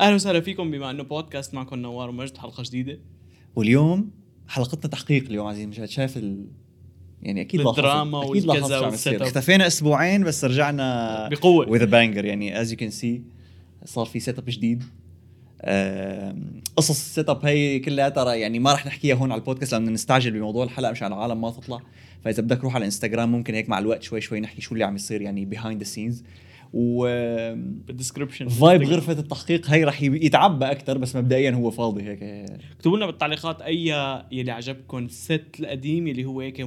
أهلا وسهلا فيكم بما أنه بودكاست معكم نوار ومجد حلقة جديدة. واليوم حلقتنا تحقيق اليوم عزيزي مجد شايف ال... يعني أكيد الدراما أكيد والكذا وال set. اختفينا أسبوعين بس رجعنا بقوة. with banger يعني as you can see صار في setup جديد قصص ال setup هي كلها ترى يعني ما رح نحكيها هون على البودكاست لأنه نستعجل بموضوع الحلقة مشان العالم ما تطلع. فإذا بدك روح على الانستغرام ممكن هيك مع الوقت شوي شوي نحكي شو اللي عم يصير يعني behind the scenes و فايب غرفة التحقيق هي رح يتعبى أكثر بس مبدئيا هو فاضي هيك. اكتبوا لنا بالتعليقات أي يلي عجبكم ال set القديم يلي هو هيك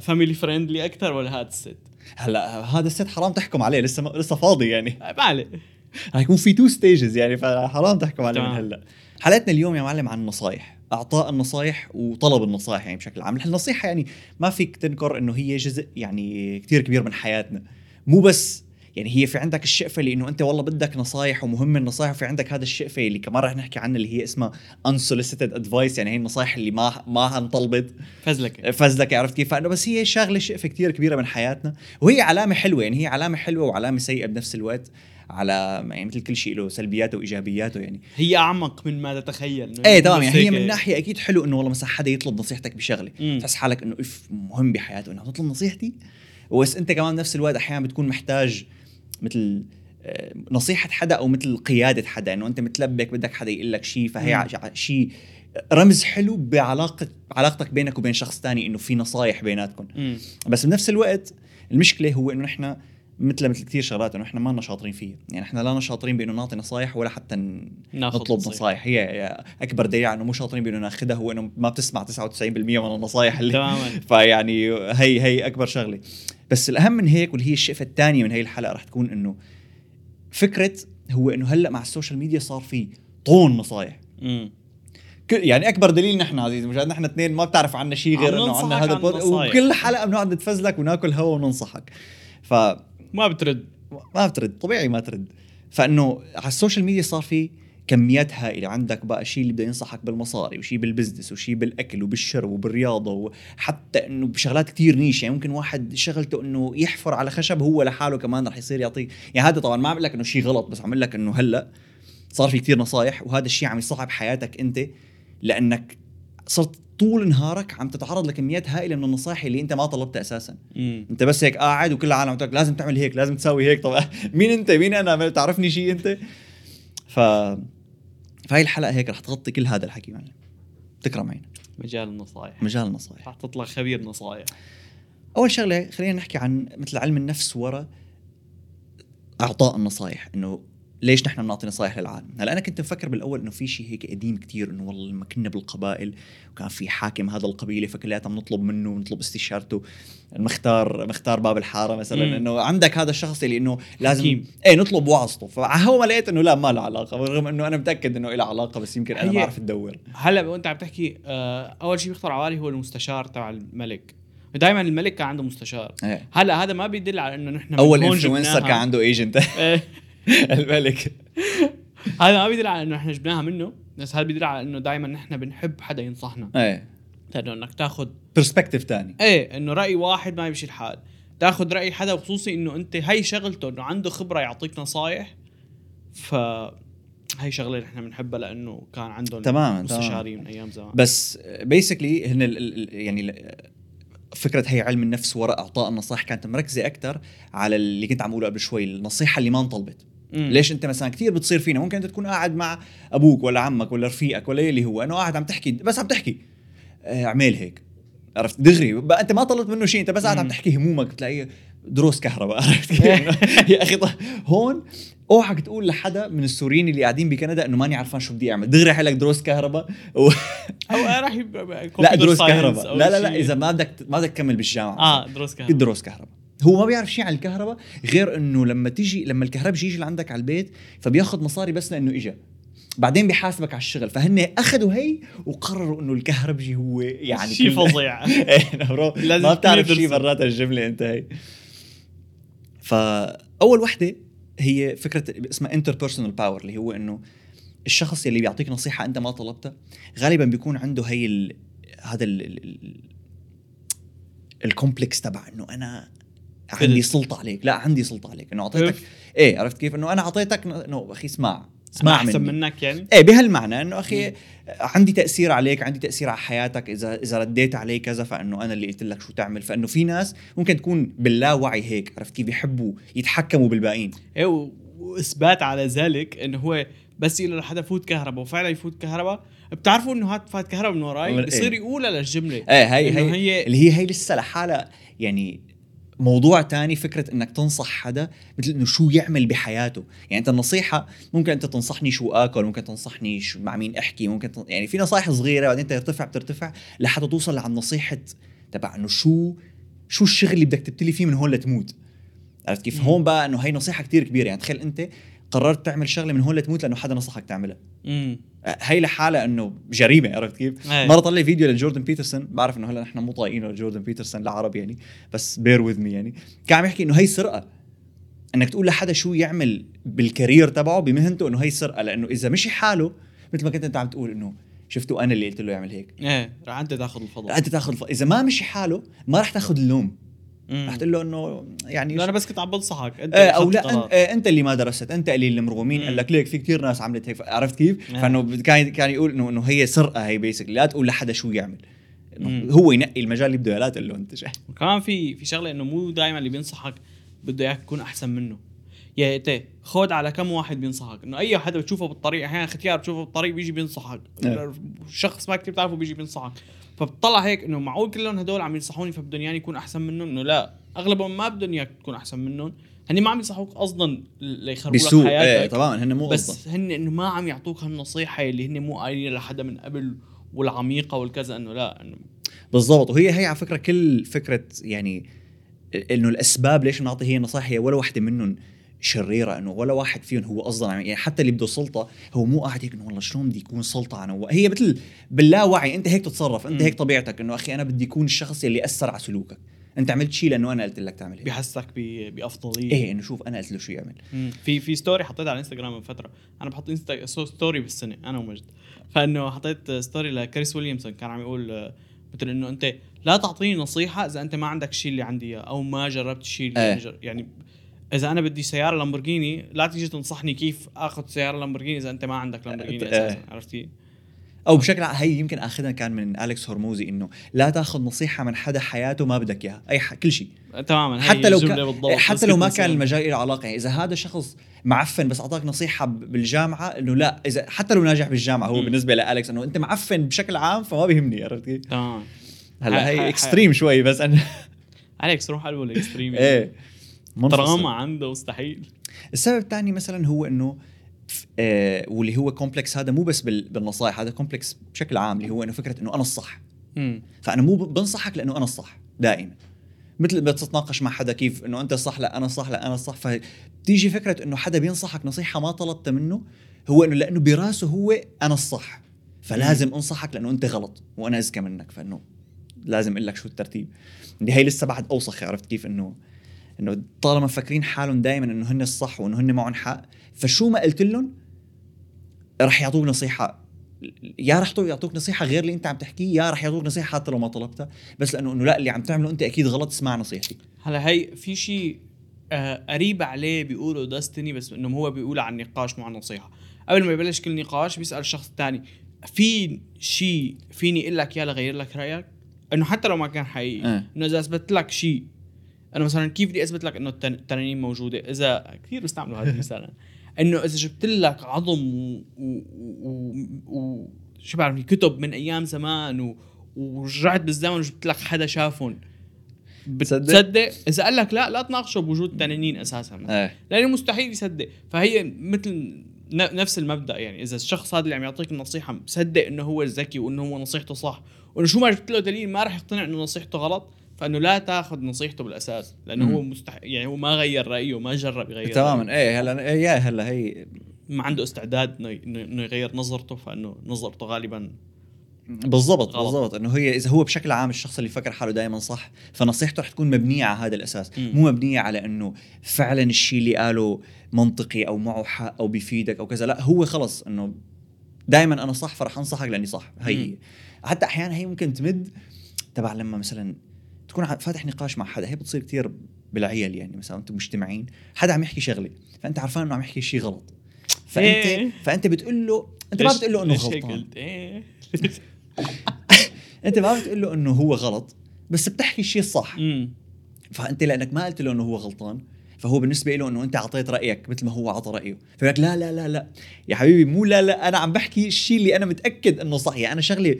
family friendly أكثر ولا هذا ال set هلا هذا ال set حرام تحكم عليه لسه لسه فاضي يعني. آه، ما عليه رح يكون في two stages يعني فحرام تحكم عليه من. هلا. حلقتنا اليوم يا معلم عن النصايح أعطاء النصايح وطلب النصائح يعني بشكل عام. النصيحة يعني ما فيك تنكر إنه هي جزء يعني كتير كبير من حياتنا. مو بس يعني هي في عندك الشقفة اللي انه أنت والله بدك نصايح ومهم النصايح وفي عندك هذا الشقفة اللي كمان رح نحكي عنها اللي هي اسمها unsolicited advice يعني هي النصايح اللي ما ما انطلبت فزلك. فزلك عرفت كيف؟ فإنه بس هي شغله شقفة كتير كبيرة من حياتنا. وهي علامة حلوة يعني هي علامة حلوة وعلامة سيئة بنفس الوقت على يعني مثل كل شيء له سلبياته وإيجابياته يعني. هي أعمق من ما تتخيل. إيه تمام يعني هي من ناحية أكيد حلو إنه والله مثلا حدا يطلب نصيحتك بشغلة. تحس حالك إنه إف مهم بحياته إنه تطلب نصيحتي؟ بس أنت كمان بنفس الوقت أحيانا بتكون محتاج مثل آه، نصيحة حدا أو مثل قيادة حدا إنه أنت متلبك بدك حدا يقول لك شيء فهي شيء رمز حلو بعلاقة علاقتك بينك وبين شخص تاني إنه في نصايح بيناتكم. بس بنفس الوقت المشكلة هو إنه نحن مثل مثل كثير شغلات إنه إحنا ما لنا شاطرين فيها. يعني إحنا لا شاطرين بإنه نعطي نصايح ولا حتى نطلب. نصايح. هي أكبر دليل على إنه مو شاطرين بإنه ناخذها هو إنه ما بتسمع 99% من النصايح اللي تماما. فيعني هي هي أكبر شغلة. بس الأهم من هيك واللي هي الشقفة الثانية من هي الحلقة رح تكون إنه فكرة هو إنه هلأ مع ال social media صار في طن نصايح يعني أكبر دليل نحن عزيزي مشان نحن اثنين ما بتعرف عنا شيء غير عم إنه عنا هذا عن البود. وكل حلقة بنقعد نتفزلك وناكل هوا وننصحك. ف ما بترد. ما بترد طبيعي ما ترد. فإنه على ال social media صار في كميات هائله عندك بقى شيء اللي بده ينصحك بالمصاري وشيء بال business وشيء بالأكل وبالشرب وبالرياضة وحتى إنه بشغلات كتير niche يعني ممكن واحد شغلته إنه يحفر على خشب هو لحاله كمان رح يصير يعطيك يعني هذا طبعا ما عم لك إنه شيء غلط بس عم لك إنه هلأ صار في كتير نصايح وهذا الشيء عم يصعب حياتك أنت لأنك صرت طول نهارك عم تتعرض لكميات هائلة من النصائح اللي أنت ما طلبتها أساسا. مم. أنت بس هيك قاعد وكل العالم بتقول لازم تعمل هيك لازم تسوي هيك طب مين أنت؟ مين أنا؟ ما تعرفني شيء أنت؟ ف فهي الحلقة هيك رح تغطي كل هذا الحكي معنا. تكرم عينك مجال النصايح. مجال النصائح رح تطلع خبير نصايح. أول شغلة خلينا نحكي عن مثل علم النفس ورا أعطاء النصائح إنه ليش نحن بنعطي نصائح للعالم؟ هلا أنا كنت مفكر بالأول إنه في شيء هيك قديم كتير إنه والله لما كنا بالقبائل وكان في حاكم هذا القبيلة فكلياتنا بنطلب منه ونطلب استشارته المختار مختار باب الحارة مثلا مم. إنه عندك هذا الشخص اللي إنه لازم حكيم. إيه نطلب وعظته فهو ما لقيت إنه لا ما له علاقة رغم إنه أنا متأكد إنه له علاقة بس يمكن أنا ما أعرف ادور هلا وأنت عم تحكي آه، أول شيء بيخطر على بالي هو المستشار تبع الملك دائما الملك كان عنده مستشار إيه. هلا هذا ما بيدل على إنه نحن أول influencer. كان عنده agent إيه. الملك. هذا ما بيدل على إنه إحنا جبناها منه بس هذا بيدل على إنه دائما نحن بنحب حدا ينصحنا. إيه. لأنه إنك تاخذ perspective ثاني إيه إنه رأي واحد ما يمشي الحال. تاخذ رأي حدا وخصوصي إنه أنت هي شغلته إنه عنده خبرة يعطيك نصايح ف هي شغلة إحنا بنحبها لأنه كان عندهم تماماً، مستشارين من أيام زمان. بس بيسكلي هن ال- ال- ال- يعني ال- فكرة هي علم النفس وراء إعطاء النصائح كانت مركزة أكثر على اللي كنت عم أقوله قبل شوي النصيحة اللي ما انطلبت. مم. ليش انت مثلا كثير بتصير فينا؟ ممكن انت تكون قاعد مع أبوك ولا عمك ولا رفيقك ولا اللي هو أنه قاعد عم تحكي بس عم تحكي. آه، اعمل هيك. عرفت؟ دغري. أنت ما طلبت منه شيء أنت بس قاعد عم. تحكي همومك بتلاقيه دروس كهرباء. عرفت؟ يا أخي طيب. هون أوعك تقول لحدا من السوريين اللي قاعدين بكندا إنه ماني عارفان شو بدي أعمل. دغري حلك دروس كهرباء و... أو راح لا دروس كهرباء. لا لا لا. إذا ما بدك ما بدك تكمل بالجامعة. آه دروس كهرباء. دروس كهرباء. هو ما بيعرف شيء عن الكهرباء غير إنه لما تيجي لما الكهرباء يجي لعندك على البيت فبياخذ مصاري بس لإنه اجى بعدين بيحاسبك على الشغل. فهن أخذوا هي وقرروا إنه الكهربجي هو يعني شيء فظيع. bro لازم ما بتعرف شيء. برات الجملة أنت هي. فأول وحدة هي فكرة اسمها interpersonal power اللي هو إنه الشخص اللي بيعطيك نصيحة أنت ما طلبتها غالبا بيكون عنده هي ال... هذا ال... ال... ال... ال complex تبع إنه أنا عندي. سلطة عليك. لا عندي سلطة عليك. إنه أعطيتك. إيه عرفت كيف؟ إنه أنا أعطيتك انه أخي اسمع. اسمع أحسن مني. منك يعني؟ إيه بهالمعنى إنه أخي عندي تأثير عليك عندي تأثير على حياتك. اذا إذا رديت علي كذا فإنه أنا اللي قلت لك شو تعمل. فإنه في ناس ممكن تكون باللاوعي هيك عرفت كيف؟ بيحبوا يتحكموا بالباقيين. إيه وإثبات على ذلك إنه هو بس يقول لحدا فوت كهرباء وفعلا يفوت كهرباء. بتعرفوا إنه هاد فات كهرباء من وراي؟ إيه. بصير يقولها للجملة. إيه هي هي, هي- اللي هي هي لسه لحالها يعني موضوع تاني فكرة إنك تنصح حدا مثل إنه شو يعمل بحياته. يعني أنت النصيحة ممكن أنت تنصحني شو آكل ممكن تنصحني شو مع مين أحكي ممكن تن... يعني في نصائح صغيرة بعدين ترتفع بترتفع لحتى توصل لعند نصيحة تبع إنه شو شو الشغل اللي بدك تبتلي فيه من هون لتموت. عرفت كيف. هون بقى إنه هي نصيحة كتير كبيرة. يعني تخيل أنت قررت تعمل شغلة من هون لتموت لأنه حدا نصحك تعملها. امم هي لحالها إنه جريمة عرفت كيف؟ أي. مرة طلع فيديو لجوردن بيترسون بعرف إنه هلأ نحن مو طايقينه لجوردن بيترسون العرب يعني بس bear with me يعني كان عم يحكي إنه هي سرقة إنك تقول لحدا شو يعمل بال career تبعه بمهنته إنه هي سرقة لأنه إذا مشي حاله مثل ما كنت أنت عم تقول إنه شفتوا أنا اللي قلت له يعمل هيك إيه رح أنت تاخذ الفضل أنت تاخذ الف... إذا ما مشي حاله ما رح تاخذ اللوم. رح تقول له إنه يعني لا أنا بس كنت عم بنصحك أنت إيه أو لا. انت, إيه أنت اللي ما درست أنت اللي المرغومين. قال لك ليك في كثير ناس عملت هيك عرفت كيف؟ نعم. فإنه كان كان يقول انه إنه هي سرقة هي basically لا تقول لحدا شو يعمل. هو ينقي المجال اللي بده إياه، لا تقول له أنت شيء وكمان في في شغلة إنه مو دائما اللي بينصحك بده إياك تكون أحسن منه يا انت خود على كم واحد بينصحك إنه أي حدا بتشوفه بالطريق أحيانا ختيار بتشوفه بالطريق بيجي بينصحك. شخص ما كثير بتعرفه بيجي بينصحك فبتطلع هيك إنه معقول كلهم هدول عم ينصحوني فبدهم ياني يكون أحسن منهم؟ إنه لا. أغلبهم ما بدهم إياك تكون أحسن منهم. هن ما عم ينصحوك قصدا ليخربوا لك حياتك. إيه طبعا هن مو بس قصدا هن إنه ما عم يعطوك هالنصيحة اللي هن مو قايلين لحدا من قبل والعميقة والكذا إنه لا إنه بالضبط. وهي هي على فكرة كل فكرة يعني إنه الأسباب ليش بنعطي هي نصائح هي ولا وحدة منهم. شريرة إنه ولا واحد فيهم هو قصدا يعني حتى اللي بده سلطة هو مو قاعد هيك إنه والله شلون بدي يكون سلطة عن هو؟ هي مثل باللاوعي أنت هيك تتصرف أنت. هيك طبيعتك إنه أخي أنا بدي يكون الشخص اللي أثر على سلوكك. أنت عملت شيء لأنه أنا قلت لك تعمل هيك. بيحسسك ب- بأفضلية. إيه إنه شوف أنا قلت له شو يعمل. مم. في في ستوري حطيتها على انستغرام من فترة. أنا بحط Insta story بالسنة أنا ومجد. فإنه حطيت story لكريس ويليامسون كان عم يقول مثل إنه أنت لا تعطيني نصيحة إذا أنت ما عندك الشيء اللي عندي إياه أو ما جربت الشيء اللي جر... يعني إذا أنا بدي سيارة لامبورجيني لا تيجي تنصحني كيف آخذ سيارة لامبورجيني إذا أنت ما عندك لامبورجيني إيه. أساسا عرفتي؟ أو بشكل عام هي يمكن آخذها كان من أليكس هرموزي إنه لا تاخذ نصيحة من حدا حياته ما بدك إياها أي ح... كل شيء تماما هي حتى لو كان. حتى لو ما كان المجال له علاقة يعني إذا هذا شخص معفن بس أعطاك نصيحة بالجامعة إنه لا إذا حتى لو ناجح بالجامعة هو مم. بالنسبة لالكس إنه أنت معفن بشكل عام فما بيهمني عرفت كيف؟ تمام هلا هي extreme شوي بس أنا عليك روح قلبه ال extreme إيه تراما عنده مستحيل. السبب الثاني مثلا هو إنه آه واللي هو complex هذا مو بس بال- بالنصائح هذا complex بشكل عام اللي هو إنه فكرة إنه أنا الصح. امم فأنا مو بنصحك لأنه أنا الصح دائما. مثل ما تتناقش مع حدا كيف إنه أنت الصح لا أنا الصح لا أنا الصح. فتيجي فكرة إنه حدا بينصحك نصيحة ما طلبتها منه هو إنه لأنه براسه هو أنا الصح. فلازم أنصحك لأنه أنت غلط وأنا اذكى منك. فإنه لازم أقول لك شو الترتيب. اللي هي لسه بعد أوسخ عرفت كيف إنه إنه طالما مفكرين حالهم دائما إنه هن الصح وإنه هن معهم حق فشو ما قلت لهم رح يعطوك نصيحة. يا رح يعطوك نصيحة غير اللي أنت عم تحكيه يا رح يعطوك نصيحة حتى لو ما طلبتها. بس لأنه إنه لا اللي عم تعمله أنت أكيد غلط اسمع نصيحتي. هلا هي في شيء آه قريب عليه بيقولوا داستني بس إنه هو بيقول عن نقاش مع النصيحه قبل ما يبلش كل نقاش بيسأل الشخص الثاني في شيء فيني أقول لك اياه لغير لك رأيك؟ إنه حتى لو ما كان حقيقي آه. إنه إذا أثبت لك شيء أنا مثلا كيف بدي اثبت لك إنه التن- التنانين موجودة؟ إذا كثير بيستعملوا هذا المثال إنه إذا جبت لك عظم و, و... و... و... شو بعرف كتب من أيام زمان و... ورجعت بالزمن وجبت لك حدا شافهم. بتصدق؟ إذا قال لك لا لا تناقشه بوجود تنانين أساسا. إيه. لأنه مستحيل يصدق. فهي مثل نفس المبدأ يعني. إذا الشخص هذا اللي عم يعطيك النصيحة مصدق إنه هو الذكي وإنه هو نصيحته صح. وإنه شو ما جبت له دليل ما راح يقتنع إنه نصيحته غلط. فإنه لا تاخذ نصيحته بالأساس لأنه مم. هو مستحيل يعني هو ما غير رأيه ما جرب يغير. تماما إيه هلا يا هلا هي ما عنده استعداد إنه يغير نظرته فإنه نظرته غالبا بالضبط غلط. بالضبط إنه هي إذا هو بشكل عام الشخص اللي فكر حاله دائما صح فنصيحته رح تكون مبنية على هذا الأساس مم. مو مبنية على إنه فعلا الشيء اللي قاله منطقي أو معه حق أو بيفيدك أو كذا لا هو خلص إنه دائما أنا صح فرح أنصحك لأني صح هي مم. حتى أحيانا هي ممكن تمد تبع لما مثلا تكون فاتح نقاش مع حدا هي بتصير كتير بالعيل يعني مثلا أنتم مجتمعين حدا عم يحكي شغلة فأنت عارفان إنه عم يحكي شيء غلط. فانت إيه. فأنت بتقول له أنت ما بتقول له إنه غلطان. أنت ما بتقول له إنه هو غلط بس بتحكي الشيء الصح امم فأنت لأنك ما قلت له إنه هو غلطان فهو بالنسبة له إنه أنت أعطيت رأيك مثل ما هو أعطى رأيه. فيقول لك لا لا لا لا. يا حبيبي مو لا لا أنا عم بحكي الشيء اللي أنا متأكد إنه صح. يعني أنا شغلة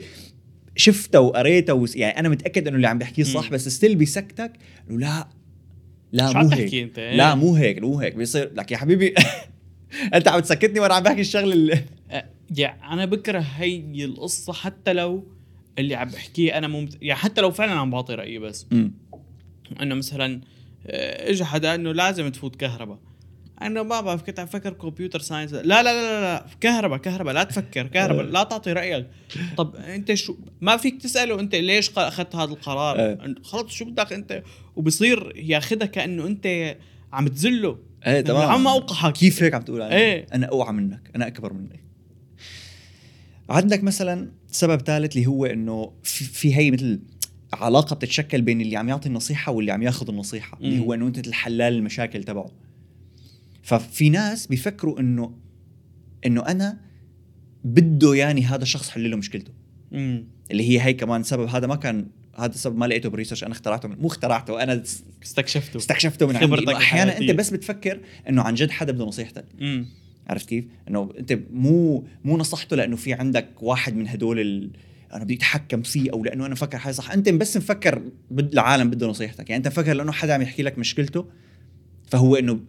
شفته وقريته وس... يعني أنا متأكد إنه اللي عم بحكيه صح. بس ستيل بيسكتك إنه لا لا مو هيك أنت؟ إيه. لا مو هيك مو هيك بيصير لك يا حبيبي أنت عم تسكتني وأنا عم بحكي الشغلة اللي يعني أنا بكره هي القصة حتى لو اللي عم بحكيه أنا ممت... يعني حتى لو فعلا عم بعطي رأيي بس. إنه مثلا آه، اجى حدا إنه لازم تفوت كهرباء أنا ما بعرف كنت عم فكر computer science لا لا لا لا, لا. كهرباء كهرباء لا تفكر كهرباء لا تعطي رأيك طب أنت شو ما فيك تسأله أنت ليش أخذت هذا القرار إيه. خلص شو بدك أنت وبصير ياخذها كأنه أنت عم تذله إيه تمام عم اوقعك كيف هيك عم تقول علي؟ إيه. أنا أوعى منك أنا أكبر منك عندك مثلا سبب ثالث اللي هو إنه في, في هي مثل علاقة بتتشكل بين اللي عم يعطي النصيحة واللي عم ياخذ النصيحة اللي مم. هو إنه أنت الحلال المشاكل تبعه ففي ناس بيفكروا انه إنه أنا بده يعني هذا الشخص حل له مشكلته. امم اللي هي هي كمان سبب هذا ما كان هذا السبب ما لقيته بريسيرش أنا اخترعته من مو اخترعته أنا استكشفته. استكشفته من عندي. أحيانا. أنت بس بتفكر إنه عن جد حدا بده نصيحتك. امم عرفت كيف؟ إنه أنت مو مو نصحته لأنه في عندك واحد من هدول ال... أنا بدي أتحكم فيه أو لأنه أنا مفكر حالي صح، أنت بس مفكر بد... العالم بده نصيحتك، يعني أنت مفكر لأنه حدا عم يحكي لك مشكلته فهو إنه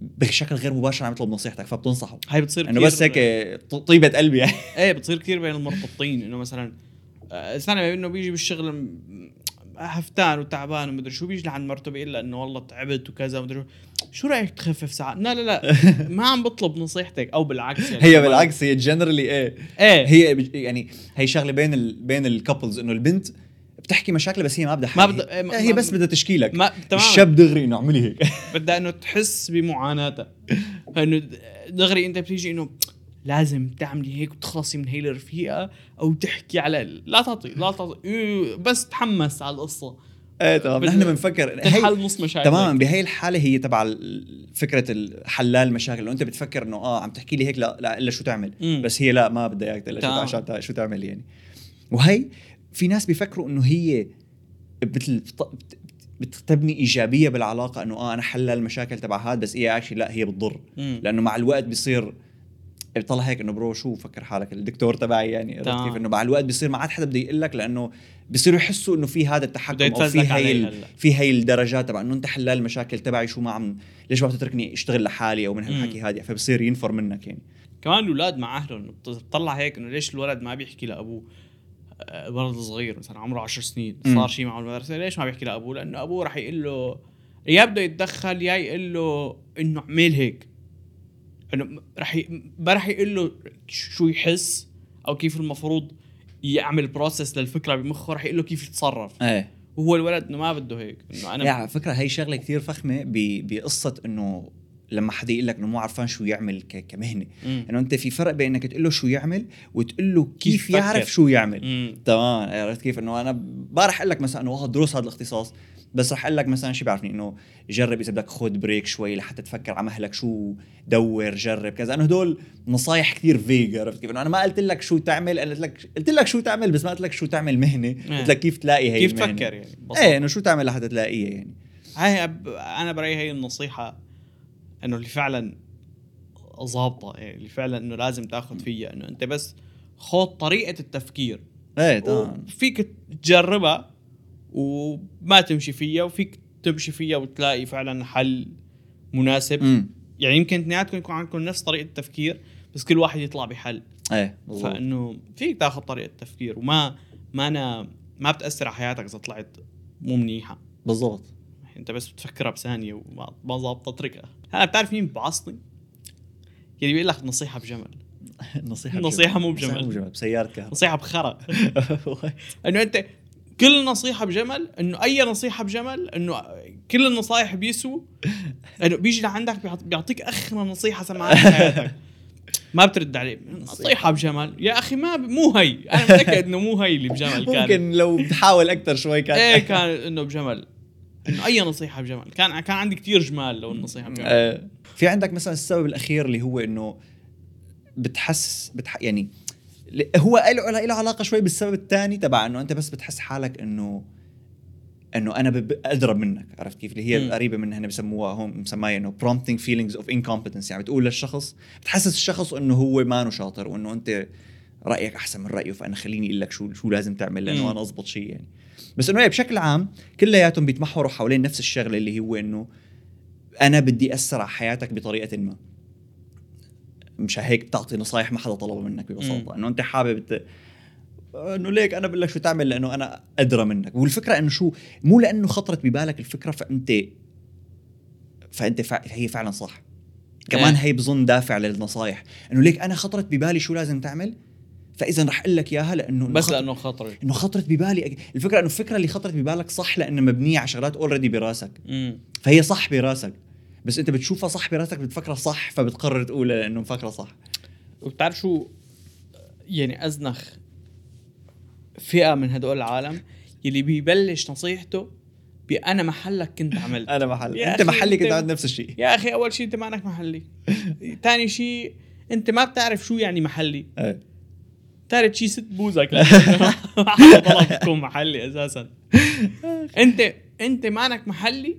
بشكل غير مباشر عم يطلب نصيحتك فبتنصحه. هاي بتصير إنه بس هيك طيبة قلبي يعني. إيه بتصير كثير بين المرتبطين إنه مثلا آه، سنه إنه بيجي بالشغل هفتان وتعبان ومدري شو بيجي لعند مرته بيقول لها إنه والله تعبت وكذا ومدري شو. شو رأيك تخفف ساعات؟ لا لا لا. ما عم بطلب نصيحتك أو بالعكس يعني. هي. بالعكس هي جنرالي إيه. إيه. هي يعني هي شغلة بين ال... بين الكابلز إنه البنت بتحكي مشاكل بس هي ما بدها ما حل. بدها- ما- هي بس بدها تشكي لك ما تمام. الشاب دغري انه اعملي هيك. بدها إنه تحس بمعاناتها. فإنه دغري أنت بتيجي إنه لازم تعملي هيك وتخلصي من هي الرفيقة أو تحكي على لا تعطي لا تعطي إيه، بس تحمس على القصة. إيه تمام نحن بنفكر هي تنحل نص مشاكل تماما. بهي الحالة هي تبع فكرة الحلال المشاكل لو أنت بتفكر إنه آه عم تحكي لي هيك لا لا إلا شو تعمل. مم. بس هي لا ما بدها اياك تمام. تع- شو تعمل يعني. وهي في ناس بيفكروا إنه هي مثل بت- بت- بتبني إيجابية بالعلاقة إنه آه أنا حلال المشاكل تبع هذا بس هي actually لا هي بتضر. لأنه مع الوقت بيصير بيطلع هيك إنه bro شو فكر حالك الدكتور تبعي يعني عرفت. كيف؟ إنه مع الوقت بيصير ما عاد حدا بده يقول لك لأنه بيصيروا يحسوا إنه في هذا التحكم أو في هي في هي الدرجات تبع إنه أنت حلال المشاكل تبعي شو ما عم ليش ما بتتركني أشتغل لحالي أو من هالحكي هذا؟ فبصير ينفر منك يعني. كمان الأولاد مع أهلهم بتطلع هيك إنه ليش الولد ما بيحكي لأبوه؟ الولد الصغير مثلا عمره 10 سنين. صار شيء معه بالمدرسة ليش ما بيحكي لأبوه؟ لأنه أبوه راح يقول له يا بده يتدخل يا يقول له إنه اعمل هيك. إنه راح ي... ما راح يقول له شو يحس أو كيف المفروض يعمل بروسس للفكرة بمخه راح يقول له كيف يتصرف. إيه. وهو الولد إنه ما بده هيك إنه أنا يعني فكرة هي شغلة كثير فخمة ب- بقصة إنه لما حدا يقول لك إنه مو عرفان شو يعمل كمهنة. انه أنت في فرق بين إنك تقول له شو يعمل وتقول له كيف كيف, يعرف. شو يعمل. تمام. عرفت كيف؟ إنه أنا ما رح أقول لك مثلا إنه والله دروس هذا الاختصاص. بس رح أقول لك مثلا شو بيعرفني؟ إنه جرب اذا بدك خذ break شوي لحتى تفكر على مهلك شو دور جرب كذا. انه هدول نصايح كثير vague عرفت كيف؟ إنه أنا ما قلت لك شو تعمل أنا قلت لك قلت لك شو تعمل بس ما قلت لك شو تعمل مهنة. قلت لك كيف تلاقي هي كيف المهنة. تفكر يعني؟ إيه إنه شو تعمل لحتى تلاقيها يعني. هاي أب... أنا برأيي هي النصيحة إنه اللي فعلا ظابطة يعني اللي فعلا إنه لازم تاخذ فيها إنه أنت بس خذ طريقة التفكير. إيه تمام. فيك تجربها وما تمشي فيها وفيك تمشي فيها وتلاقي فعلا حل مناسب. امم يعني يمكن اثنيناتكم يكون عندكم نفس طريقة التفكير بس كل واحد يطلع بحل. إيه بالضبط. فإنه فيك تاخذ طريقة تفكير وما ما أنا ما بتأثر على حياتك إذا طلعت مو منيحة. بالضبط. انت بس بتفكرها بثانية وما ما ظابطه اتركها هلا بتعرف مين بعصني؟ يلي بيقول لك نصيحة بجمل. نصيحة نصيحة مو نصيحة بجمل. مو بجمل. بسيارة كهرباء. نصيحة بخرا. إنه أنت كل نصيحة بجمل إنه أي نصيحة بجمل إنه كل النصايح بيسوا إنه بيجي لعندك بيعط- بيعطيك اخر نصيحة سمعها بحياتك ما بترد عليه. نصيحة بجمل. يا أخي ما ب... مو هي أنا متأكد إنه مو هي اللي بجمل كان. ممكن لو بتحاول أكثر شوي كان. إيه كان إنه بجمل. إنه أي نصيحة بجمل كان كان عندي كثير جمال لو النصيحة بجمل آه، في عندك مثلا السبب الأخير اللي هو إنه بتحس بتح يعني هو له له علاقة شوي بالسبب الثاني تبع إنه أنت بس بتحس حالك انه إنه أنا بب- ادرى منك عرفت كيف؟ اللي هي مم. قريبة منها هنا بسموها هم مسماها إنه prompting feelings of incompetence يعني بتقول للشخص بتحسس الشخص إنه هو ما شاطر وإنه أنت رأيك أحسن من رأيه فأنا خليني أقول لك شو شو لازم تعمل لأنه. أنا أضبط شيء يعني. بس إنه بشكل عام كلياتهم بيتمحوروا حوالين نفس الشغلة اللي هو إنه أنا بدي اثر على حياتك بطريقة ما. مش هيك بتعطي نصايح ما حدا طلبها منك ببساطة. إنه أنت حابب ت... إنه ليك أنا بقول لك شو تعمل لأنه أنا أدرى منك. والفكرة إنه شو مو لأنه خطرت ببالك الفكرة فانت فأنت فع... هي فعلا صح. كمان إيه. هي بظن دافع للنصايح. إنه ليك أنا خطرت ببالي شو لازم تعمل؟ فإذا رح أقول لك إياها لأنه بس خطر- لأنه خطري إنه خطرت ببالي. الفكرة إنه الفكرة اللي خطرت ببالك صح لانها مبنية على شغلات already براسك. امم فهي صح براسك. بس أنت بتشوفها صح براسك بتفكرها صح فبتقرر تقولها لأنه مفكرها صح. وبتعرف شو؟ يعني أزنخ فئة من هدول العالم يلي بيبلش نصيحته بانا محلك كنت عملت. أنا محل يا أنت محلي كنت عملت نفس الشيء. يا أخي أول شيء أنت ما انك محلي. ثاني شيء أنت ما بتعرف شو يعني محلي. إيه. ثالث شيء ست بوزك. طلب تكون محلي أساسا. انت أنت مانك محلي.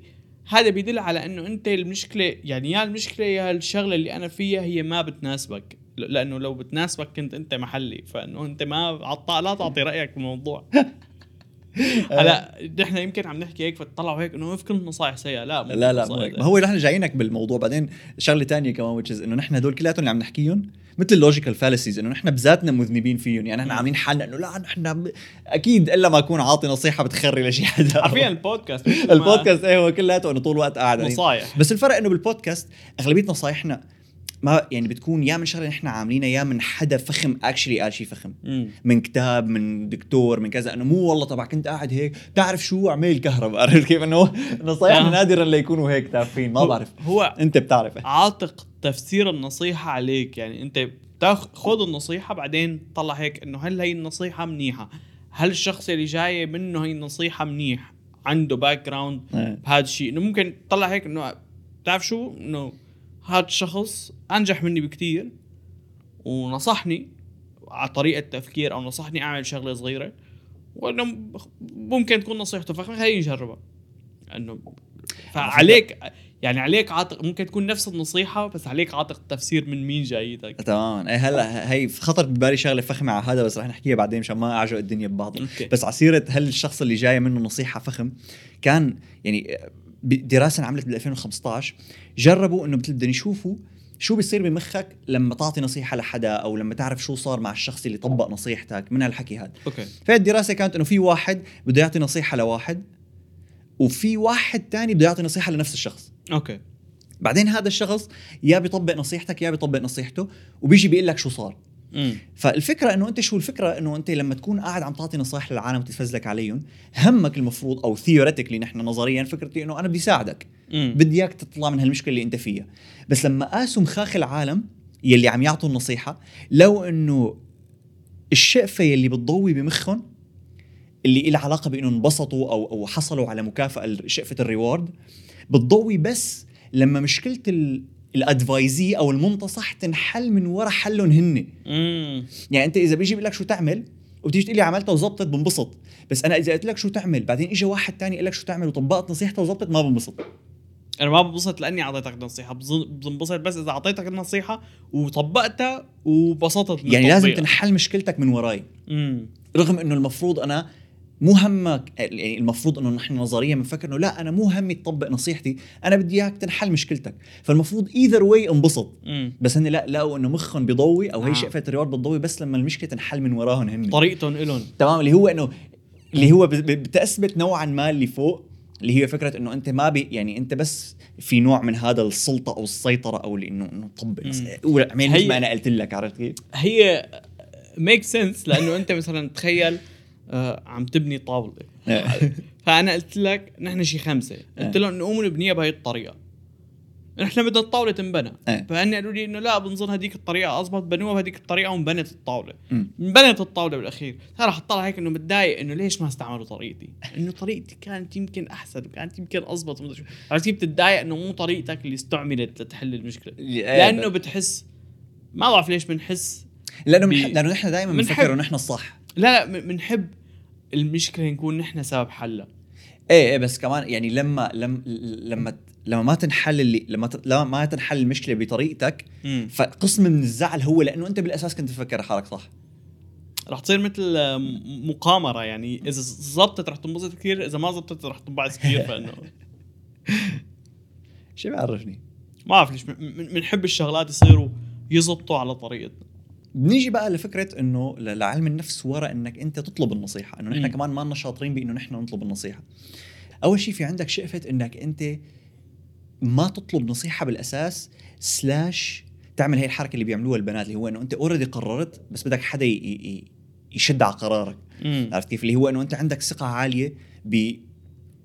هذا بيدل على إنه أنت المشكلة يعني يا المشكلة يا الشغلة اللي أنا فيها هي ما بتناسبك. لأنه لو بتناسبك كنت أنت محلي. فإنه أنت ما عطا لا تعطي رأيك بالموضوع هلا نحن يمكن عم نحكي هيك فتطلعوا هيك إنه كل النصائح سيئة. لا لا لا. ما هو نحن جايينك بالموضوع. بعدين شغلة تانية كمان إنه نحن هدول كلياتهم اللي عم نحكيهم. مثل ال logical fallacies إنه نحن بذاتنا مذنبين فيهم يعني نحن. عاملين حالنا إنه لا نحن ب- أكيد إلا ما أكون عاطي نصيحة بتخري لشي حدا حرفيا ال podcast ال podcast إيه هو كلياته إنه طول الوقت قاعد. نصايح بس الفرق إنه بالبودكاست أغلبية نصايحنا ما يعني بتكون يا من شغلة نحن عاملينها يا من حدا فخم actually قال شيء فخم مم. من كتاب من دكتور من كذا إنه مو والله تبع كنت قاعد هيك بتعرف شو اعمل كهرباء عرفت كيف إنه نصايحنا آه. نادرا ليكونوا هيك تافهين ما بعرف هو أنت بتعرف عاتق تفسير النصيحة عليك. يعني أنت خذ النصيحة بعدين طلع هيك إنه هل هي النصيحة منيحة؟ هل الشخص اللي جاي منه هي النصيحة منيح؟ عنده background إيه. بهذا الشيء. إنه ممكن تطلع هيك إنه بتعرف شو؟ إنه هذا الشخص أنجح مني بكتير ونصحني على طريقة تفكير أو نصحني أعمل شغلة صغيرة وإنه ممكن تكون نصيحته فخلينا خلينا نجربها. إنه فعليك يعني عليك عاتق ممكن تكون نفس النصيحة بس عليك عاتق تفسير من مين جايتك. تماما إيه هلا هي خطرت ببالي شغلة فخمة على هذا بس رح نحكيها بعدين مشان ما أعجق الدنيا ببعض. okay. بس على سيره هل الشخص اللي جاي منه نصيحة فخم كان يعني دراسه انعملت بال 2015 جربوا إنه مثل بدهم يشوفوا شو بيصير بمخك لما تعطي نصيحة لحدا أو لما تعرف شو صار مع الشخص اللي طبق نصيحتك من هالحكي هذا. okay. فالدراسه كانت إنه في واحد بده يعطي نصيحة لواحد وفي واحد تاني بده يعطي نصيحة لنفس الشخص. okay. بعدين هذا الشخص يا بيطبق نصيحتك يا بيطبق نصيحته وبيجي بيقول لك شو صار. امم فالفكرة إنه أنت شو الفكرة؟ إنه أنت لما تكون قاعد عم تعطي نصائح للعالم وتتفزلك عليهم همك المفروض أو theoretically نحن نظريا فكرتي إنه أنا بدي ساعدك. بدي إياك تطلع من هالمشكلة اللي أنت فيها. بس لما قاسوا مخاخ العالم يلي عم يعطوا النصيحة لو إنه الشقفة يلي بتضوي بمخهم اللي لها علاقة بانه انبسطوا أو أو حصلوا على مكافأة شقفه الريورد بتضوي بس لما مشكلة ال الادفايزي أو المنتصح تنحل من ورا حلهم هن. يعني أنت إذا بيجي بيقول لك شو تعمل وبتيجي تقول لي عملتها وزبطت بنبسط. بس أنا إذا قلت لك شو تعمل بعدين اجى واحد تاني قال لك شو تعمل وطبقت نصيحته وزبطت ما بنبسط. أنا ما بنبسط لأني أعطيتك نصيحة. بظن- بنبسط بس إذا أعطيتك النصيحة وطبقتها وبسطت يعني لازم. تنحل مشكلتك من وراي. امم رغم إنه المفروض أنا مو همك يعني المفروض إنه نحن نظريا بنفكر إنه لا أنا مو همي تطبق نصيحتي أنا بدي إياك تنحل مشكلتك. فالمفروض either way انبسط. امم بس هن لا لقوا انه مخهم بيضوي أو هي آه. شقفة ال reward بتضوي بس لما المشكلة تنحل من وراهم هن طريقتهم إلهم. تمام اللي هو إنه اللي هو بتثبت نوعا ما اللي فوق اللي هي فكرة إنه أنت ما بي يعني أنت بس في نوع من هذا السلطة أو السيطرة أو اللي إنه إنه طبق مم. اعمل هي- ما أنا قلت لك عرفت كيف؟ هي ميك سنس لأنه أنت مثلا تخيل عم تبني طاولة. فأنا قلت لك نحن شي خمسة. قلت إيه. لهم نقوم نبنيها بهي الطريقة. نحن بدنا الطاولة تنبنى. إيه. فهن قالوا لي إنه لا بنظن هذيك الطريقة اضبط بنوها بهذيك الطريقة وانبنت الطاولة. انبنت الطاولة بالأخير. رح اطلع هيك إنه متضايق إنه ليش ما استعملوا طريقتي؟ إنه طريقتي كانت يمكن أحسن وكانت يمكن اضبط عرفت كيف بتتضايق إنه مو طريقتك اللي استعملت لتحل المشكلة؟ إيه، لأنه بتحس ما بعرف ليش بنحس لأنه بي-. لأنه نحن دائما بنفكر إنه نحن الصح. لا لا بنحب المشكلة نكون نحن سبب حلها. إيه إيه بس كمان يعني لما لما لما لما ما تنحل اللي لما. لما ما تنحل المشكلة بطريقتك مم. فقسم من الزعل هو لأنه أنت بالأساس كنت تفكر حالك صح. رح تصير مثل مقامرة يعني. إذا زبطت رح تنبسط كثير إذا ما زبطت رح تنبعث كثير فإنه. شو بيعرفني؟ ما بعرف ليش بنحب الشغلات يصيروا يزبطوا على طريقتنا. بنيجي بقى لفكرة إنه لعلم النفس ورا إنك أنت تطلب النصيحة إنه نحن. كمان ما لنا شاطرين بإنه نحن نطلب النصيحة. أول شيء في عندك شقفه إنك أنت ما تطلب نصيحة بالأساس slash تعمل هي الحركة اللي بيعملوها البنات اللي هو إنه أنت already قررت بس بدك حدا يشد على قرارك. عرفت كيف؟ اللي هو إنه أنت عندك ثقة عالية ب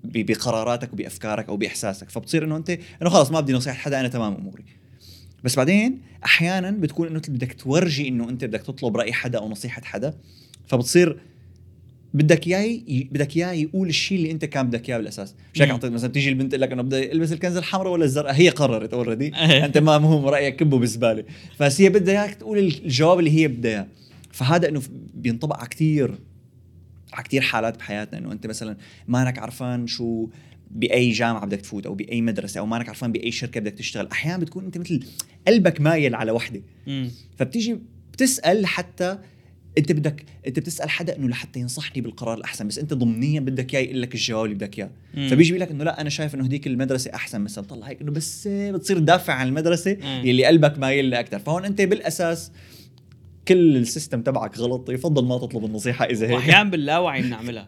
ب- بقراراتك وبأفكارك أو بإحساسك. فبتصير إنه أنت إنه خلص ما بدي نصيحة حدا أنا تمام أموري. بس بعدين أحيانا بتكون إنه بدك تورجي إنه أنت بدك تطلب رأي حدا أو نصيحة حدا فبتصير بدك اياه بدك اياه يقول الشيء اللي أنت كان بدك إياه بالأساس. مش هيك مثلا بتيجي البنت تقول لك إنه بدي البس الكنزه الحمراء ولا الزرقاء؟ هي قررت اوريدي. أنت ما مهم رأيك كبه بالزباله بس هي بدها إياك تقول الجواب اللي هي بدها إياه. فهذا إنه بينطبق على كثير على كثير حالات بحياتنا. إنه أنت مثلا مانك عرفان شو بأي جامعة بدك تفوت أو بأي مدرسة أو مانك عرفان بأي شركة بدك تشتغل أحيانا بتكون أنت مثل قلبك مايل على وحدة. فبتيجي بتسأل حتى أنت بدك أنت بتسأل حدا إنه لحتى ينصحني بالقرار الأحسن بس أنت ضمنيا بدك إياه يقول لك الجواب اللي بدك إياه. فبيجي بيقول لك إنه لا أنا شايف إنه هديك المدرسة أحسن مثلا طلع هيك إنه بس بتصير تدافع عن المدرسة مم. يلي قلبك مايل لها أكثر فهون أنت بالأساس كل ال system تبعك غلط يفضل ما تطلب النصيحة إذا هيك واحيانا باللاوعي بنعملها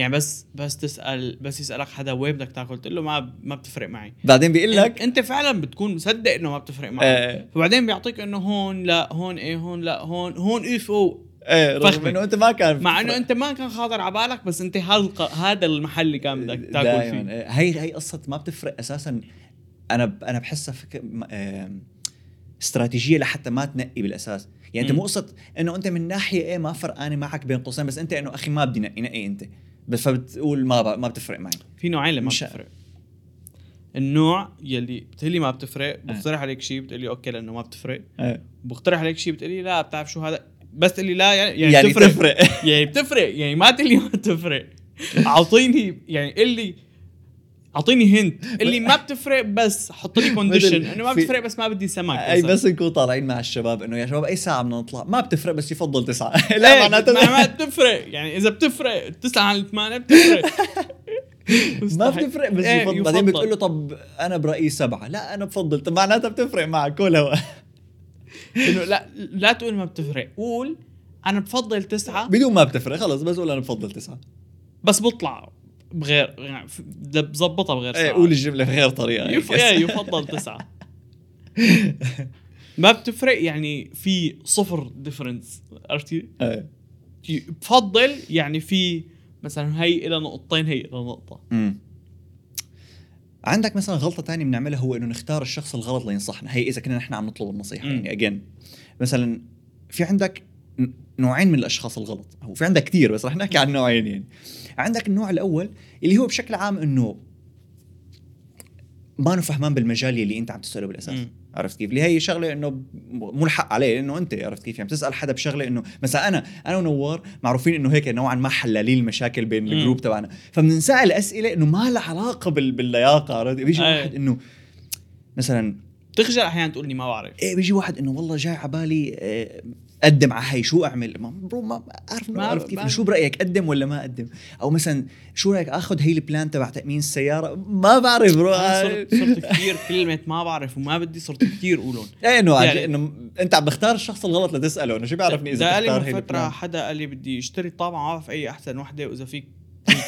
يعني بس بس تسأل بس يسألك حدا وين بدك تاكل تقول له ما ما بتفرق معي بعدين بيقول لك أنت فعلا بتكون مصدق إنه ما بتفرق معك آه. فبعدين بيعطيك إنه هون لا هون إيه هون لا هون هون if أو إيه رغم. إنه أنت ما كان مع إنه أنت ما كان خاطر على بالك بس أنت هذا هذا المحل اللي كان بدك تاكل فيه إيه. هي هي قصة ما بتفرق أساسا أنا ب- أنا بحسها فك... آم، استراتيجية لحتى ما تنقي بالأساس يعني أنت. مو قصة إنه أنت من ناحية إيه ما فرقانة معك بين قوسين بس أنت إنه أخي ما بدي نقي نقي أنت بس فبتقول ما. ما بتفرق معي. في نوعين اللي ما بتفرق. النوع يلي بتقلي ما بتفرق بقترح عليك شيء بتقلي أوكي لأنه ما بتفرق. إيه. بقترح عليك شيء بتقلي لا بتعرف شو هذا؟ بس تقلي لا يعني, يعني, يعني بتفرق. تفرق يعني بتفرق. يعني ما تقلي ما بتفرق. أعطيني يعني قل لي أعطيني هنت اللي ما بتفرق بس حط لي كونديشن إنه ما بتفرق بس ما بدي سمك أي. بس نكون طالعين مع الشباب إنه يا شباب أي ساعة بدنا نطلع؟ ما بتفرق بس يفضل تسعة. لا لا معناته ما بتفرق. يعني إذا بتفرق تسعة عن الثمانية بتفرق. ما بتفرق بس إيه، يفضل. بعدين. بتقول له طب أنا برأيي سبعة. لا أنا بفضل. طب معناتها بتفرق معك كلها إنه لا لا تقول ما بتفرق. قول أنا بفضل تسعة. بدون ما بتفرق خلص بس قول أنا بفضل تسعة. بس بطلع. بغير يعني بظبطها بغير إيه ساعة. قول الجمله بغير طريقة يف... إيه يفضل تسعة. ما بتفرق يعني في صفر ديفرنس عرفتي؟ إيه. بفضل يعني في مثلا هي إلى نقطتين هي إلى نقطة. مم. عندك مثلا غلطة تانية بنعملها هو إنه نختار الشخص الغلط لينصحنا هي إذا كنا نحن عم نطلب النصيحة مم. يعني اجين مثلا في عندك نوعين من الأشخاص الغلط. هو في عندك كثير بس رح نحكي عن نوعين يعني. عندك النوع الأول اللي هو بشكل عام إنه ما انه فهمان بالمجال اللي أنت عم تسأله بالأساس. مم. عرفت كيف؟ اللي هي شغلة إنه م- مو الحق عليه إنه أنت عرفت كيف؟ يعني بتسأل حدا بشغلة إنه مثلا أنا أنا ونوار معروفين إنه هيك نوعا ما حلالين المشاكل بين. الجروب تبعنا. فبنسال اسئله إنه ما لها علاقة بال... باللياقة عرفت بيجي أي. واحد إنه مثلا بتخجل أحيانا تقول لي ما بعرف. إيه بيجي واحد إنه والله جاي على بالي آه، أقدم على هي شو أعمل؟ ما bro ما ما- عرفت كيف شو برأيك أقدم ولا ما أقدم؟ أو مثلا شو رأيك آخذ هي ال plan تبع تأمين السيارة؟ ما بعرف bro. صرت صرت كثير كلمة ما بعرف وما بدي صرت كثير أقولهم. إيه إنه يعني- إنه أنت عم بختار الشخص الغلط لتسأله إنه شو بيعرفني إذا بختار هي ال plan؟ حدا قال لي بدي أشتري طابعة ما بعرف أي أحسن وحدة وإذا فيك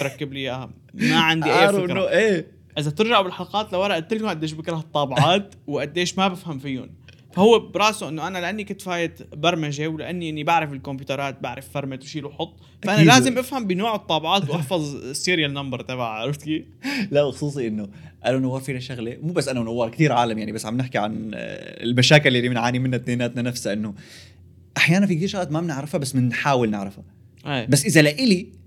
تركب لي إياها. ما عندي أي فكرة. إيه. إذا ترجعوا بالحلقات لورا قلت لكم قديش بكره الطابعات وقديش ما بفهم فيهم. فهو براسه إنه أنا لأني كنت فايت برمجة ولأني إني بعرف الكمبيوترات بعرف format وشيل وحط فأنا أكيد. لازم أفهم بنوع الطابعات وأحفظ ال serial number تبعها عرفت كيف؟ لا وخصوصي إنه أنا ونوار فينا شغلة مو بس أنا ونوار كثير عالم يعني بس عم نحكي عن آه، المشاكل اللي بنعاني منها اثنيناتنا نفسها إنه أحيانا في كثير شغلات ما بنعرفها بس بنحاول نعرفها إيه بس إذا لإلي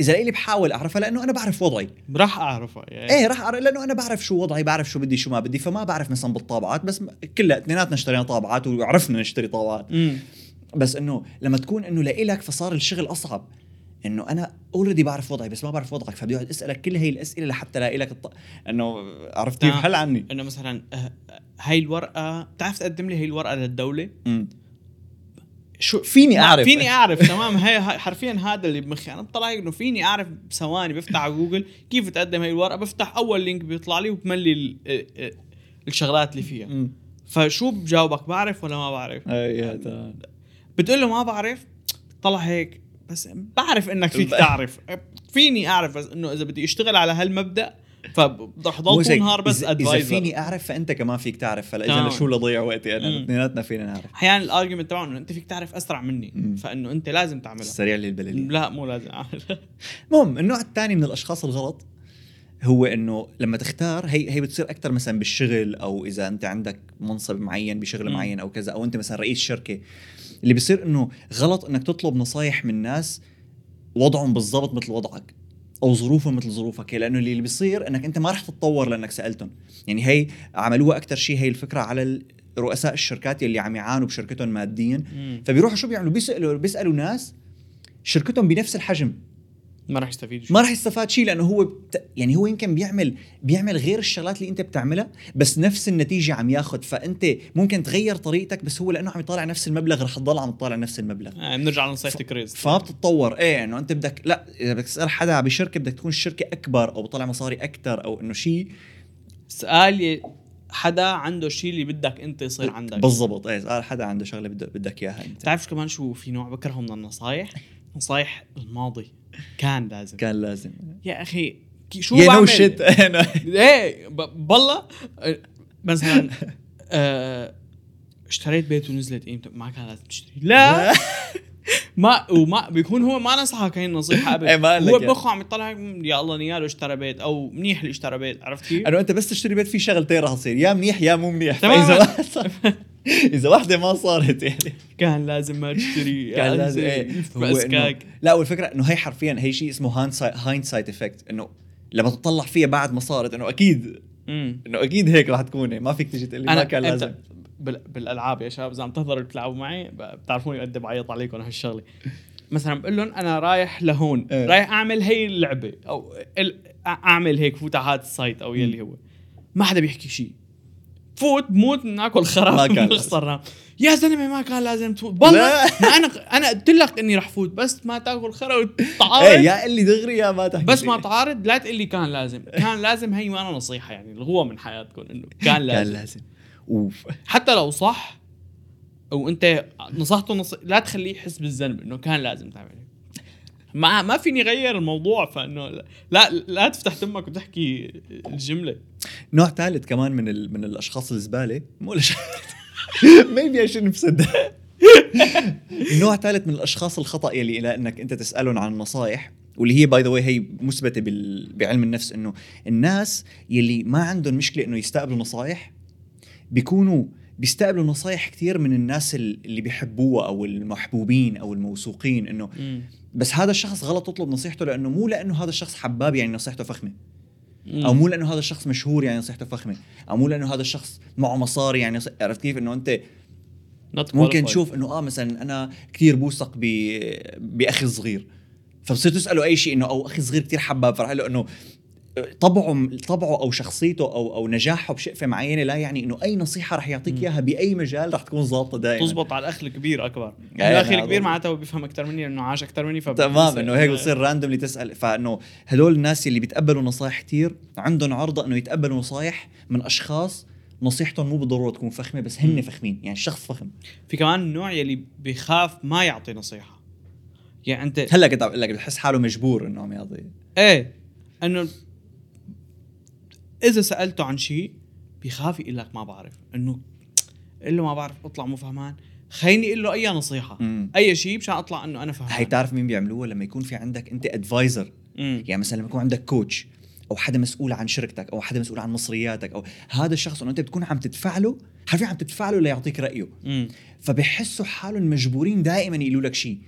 إذا لإلي بحاول أعرفها لأنه أنا بعرف وضعي. راح اعرفها يعني إيه راح أعرف لأنه أنا بعرف شو وضعي بعرف شو بدي شو ما بدي فما بعرف مثلا بالطابعات بس م- كلها اثنيناتنا اشترينا طابعات وعرفنا نشتري طابعات. امم بس إنه لما تكون إنه لإلك فصار الشغل أصعب. إنه أنا اوريدي بعرف وضعي بس ما بعرف وضعك فبدي أقعد أسألك كل هي الأسئلة لحتى الاقي لك الط... إنه عرفت كيف آه. هل عني. إنه مثلا آه، هاي الورقة بتعرف تقدم لي هي الورقة للدولة؟ مم. شو فيني أعرف. فيني أعرف تمام؟ هي حرفيا هذا اللي بمخي. أنا بطلع إنه فيني أعرف بثواني بفتح على جوجل كيف تقدم هي الورقة بفتح أول link بيطلع لي وبملي ال- ال- ال- الشغلات اللي فيها. فشو بجاوبك بعرف ولا ما بعرف؟ إيه تمام. بتقول له ما بعرف طلع هيك بس بعرف إنك فيك تعرف. فيني أعرف بس إنه إذا بدي أشتغل على هالمبدأ هيك، نهار بس إذا- إذا advisor فيني أعرف فأنت كمان فيك تعرف. فلا. اذا لشو لضيع وقتي أنا. اثنيناتنا فينا نعرف. أحيانا الارجيومنت تبعه إنه أنت فيك تعرف أسرع مني. مم. فإنه أنت لازم تعملها السريع اللي البلدي لا مو لازم اعملها المهم النوع الثاني من الأشخاص الغلط هو إنه لما تختار هي هي بتصير أكثر مثلا بالشغل أو إذا أنت عندك منصب معين بشغل. معين أو كذا أو أنت مثلا رئيس شركة. اللي بيصير إنه غلط إنك تطلب نصايح من ناس وضعهم بالضبط مثل وضعك. أو ظروفهم مثل ظروفك لأنه اللي بيصير إنك أنت ما رح تتطور لأنك سألتهم. يعني هي عملوها أكثر شيء هي الفكرة على رؤساء الشركات يلي عم يعانوا بشركتهم ماديا. فبيروحوا شو بيعملوا؟ بيسألوا بيسألوا ناس شركتهم بنفس الحجم. ما راح يستفيد شيء ما راح يستفاد شيء لأنه هو بت... يعني هو يمكن بيعمل بيعمل غير الشغلات اللي أنت بتعملها بس نفس النتيجة عم ياخذ فأنت ممكن تغير طريقتك بس هو لأنه عم يطالع نفس المبلغ رح تضل عم تطالع نفس المبلغ. آه بنرجع لنصيحة كريز. فما بتتطور إيه إنه أنت بدك لا إذا بدك تسأل حدا بشركة بدك تكون الشركة أكبر أو بطلع مصاري أكثر أو إنه شيء سؤال حدا عنده الشيء اللي بدك أنت يصير عندك. بالضبط. إيه سأل حدا عنده شغلة بدك بدك إياها أنت. بتعرف كمان شو في نوع بكرهه من النصايح؟ نصايح الماضي. كان لازم. كان لازم. يا أخي شو يا no shit إيه ب- بالله. مثلا آه، اشتريت بيت ونزلت قيمته ما كان لازم تشتري. لا. ما وما بيكون هو ما نصحك هي النصيحة ابدا. إيه، هو يعني. بمخه عم يطلع هيك، "مم، يا الله نياله اشترى بيت أو منيح اللي اشترى بيت عرفت كيف؟ انه انت بس تشتري بيت في شغلتين رح تصير يا منيح يا مو منيح. تماماً. اذا واحدة ما صارت يعني. كان لازم ما تشتري كان لازم إيه. اسكاك لا والفكرة إنه هي حرفيا هي شيء اسمه hindsight effect إنه لما تطلع فيها بعد ما صارت إنه أكيد إنه أكيد هيك رح تكون ما فيك تجي تقول لي ما كان لازم. بال- بالألعاب يا شباب إذا عم تحضروا بتلعبوا معي بتعرفوني قد إيه بعيط عليكم هالشغلة. مثلا بقول لهم أنا رايح لهون إيه. رايح أعمل هي اللعبة أو أعمل هيك فوت على هذا ال site أو يلي هو. ما حدا بيحكي شيء. فوت بموت ناكل خراب ما كان خسرنا يا زلمة ما كان لازم تفوت. والله أنا أنا قلت لك إني رح فوت بس ما تاكل خرا إيه وتعارض يا اللي دغري يا ما تحكي. بس. ما تعارض لا تقول لي كان لازم. كان لازم هي ما أنا نصيحة يعني الغوة من حياتكم إنه كان كان لازم. لازم. أوف. حتى لو صح وانت نصحته نص... لا تخليه يحس بالذنب إنه كان لازم تعمل. ما ما فيني غير الموضوع فإنه لا لا تفتح تمك وتحكي الجملة. نوع ثالث كمان من ال... من الأشخاص الزبالة. مو maybe I said that. نوع ثالث من الأشخاص الخطأ يلي إلى إنك أنت تسألهم عن النصائح واللي هي by the way هي مثبتة بال... بعلم النفس إنه الناس يلي ما عندهم مشكلة إنه يستقبلوا نصائح بيكونوا بيستقبلوا نصائح كثير من الناس ال- اللي بيحبوها أو المحبوبين أو الموثوقين إنه بس هذا الشخص غلط تطلب نصيحته لأنه مو لأنه هذا الشخص حباب يعني نصيحته فخمة. أو مو لأنه هذا الشخص مشهور يعني نصيحته فخمة. أو مو لأنه هذا الشخص معه مصاري يعني عرفت كيف؟ إنه أنت ممكن. تشوف إنه آه مثلا أنا كثير بوثق بأخي الصغير. فبصير تسأله أي شيء إنه أو أخي الصغير كثير حباب فرح له إنه طبعه طبعه أو شخصيته أو أو نجاحه بشقفة معينة لا يعني إنه أي نصيحة رح يعطيك. إياها بأي مجال رح تكون ظابطة دائما. تزبط على الأخ الكبير أكبر. يعني الاخ هذا الكبير. معناته هو بيفهم أكثر مني لأنه عاش أكثر مني تمام إنه هيك بتصير راندوملي تسأل. فإنه هدول الناس اللي بيتقبلوا نصائح كثير عندهم عرضة إنه يتقبلوا نصائح من أشخاص نصيحتهم مو بالضرورة تكون فخمة بس هن. فخمين يعني الشخص فخم. في كمان النوع يلي بيخاف ما يعطي نصيحة. يعني أنت هلأ كنت عم أقول لك بحس حاله مجبور إنه عم يعطي. إيه إنه إذا سألته عن شيء بيخاف يقول لك ما بعرف إنه قل له ما بعرف أطلع مو فهمان. خليني أقول له أي نصيحة. مم. أي شيء مشان أطلع إنه أنا فهمان. هي بتعرف مين بيعملوها لما يكون في عندك أنت ادفايزر. يعني مثلا لما يكون عندك كوتش أو حدا مسؤول عن شركتك أو حدا مسؤول عن مصرياتك أو هذا الشخص إنه أنت بتكون عم تدفع له حرفيا عم تدفع له ليعطيك رأيه. فبحسوا حالهم مجبورين دائما يقولوا لك شيء.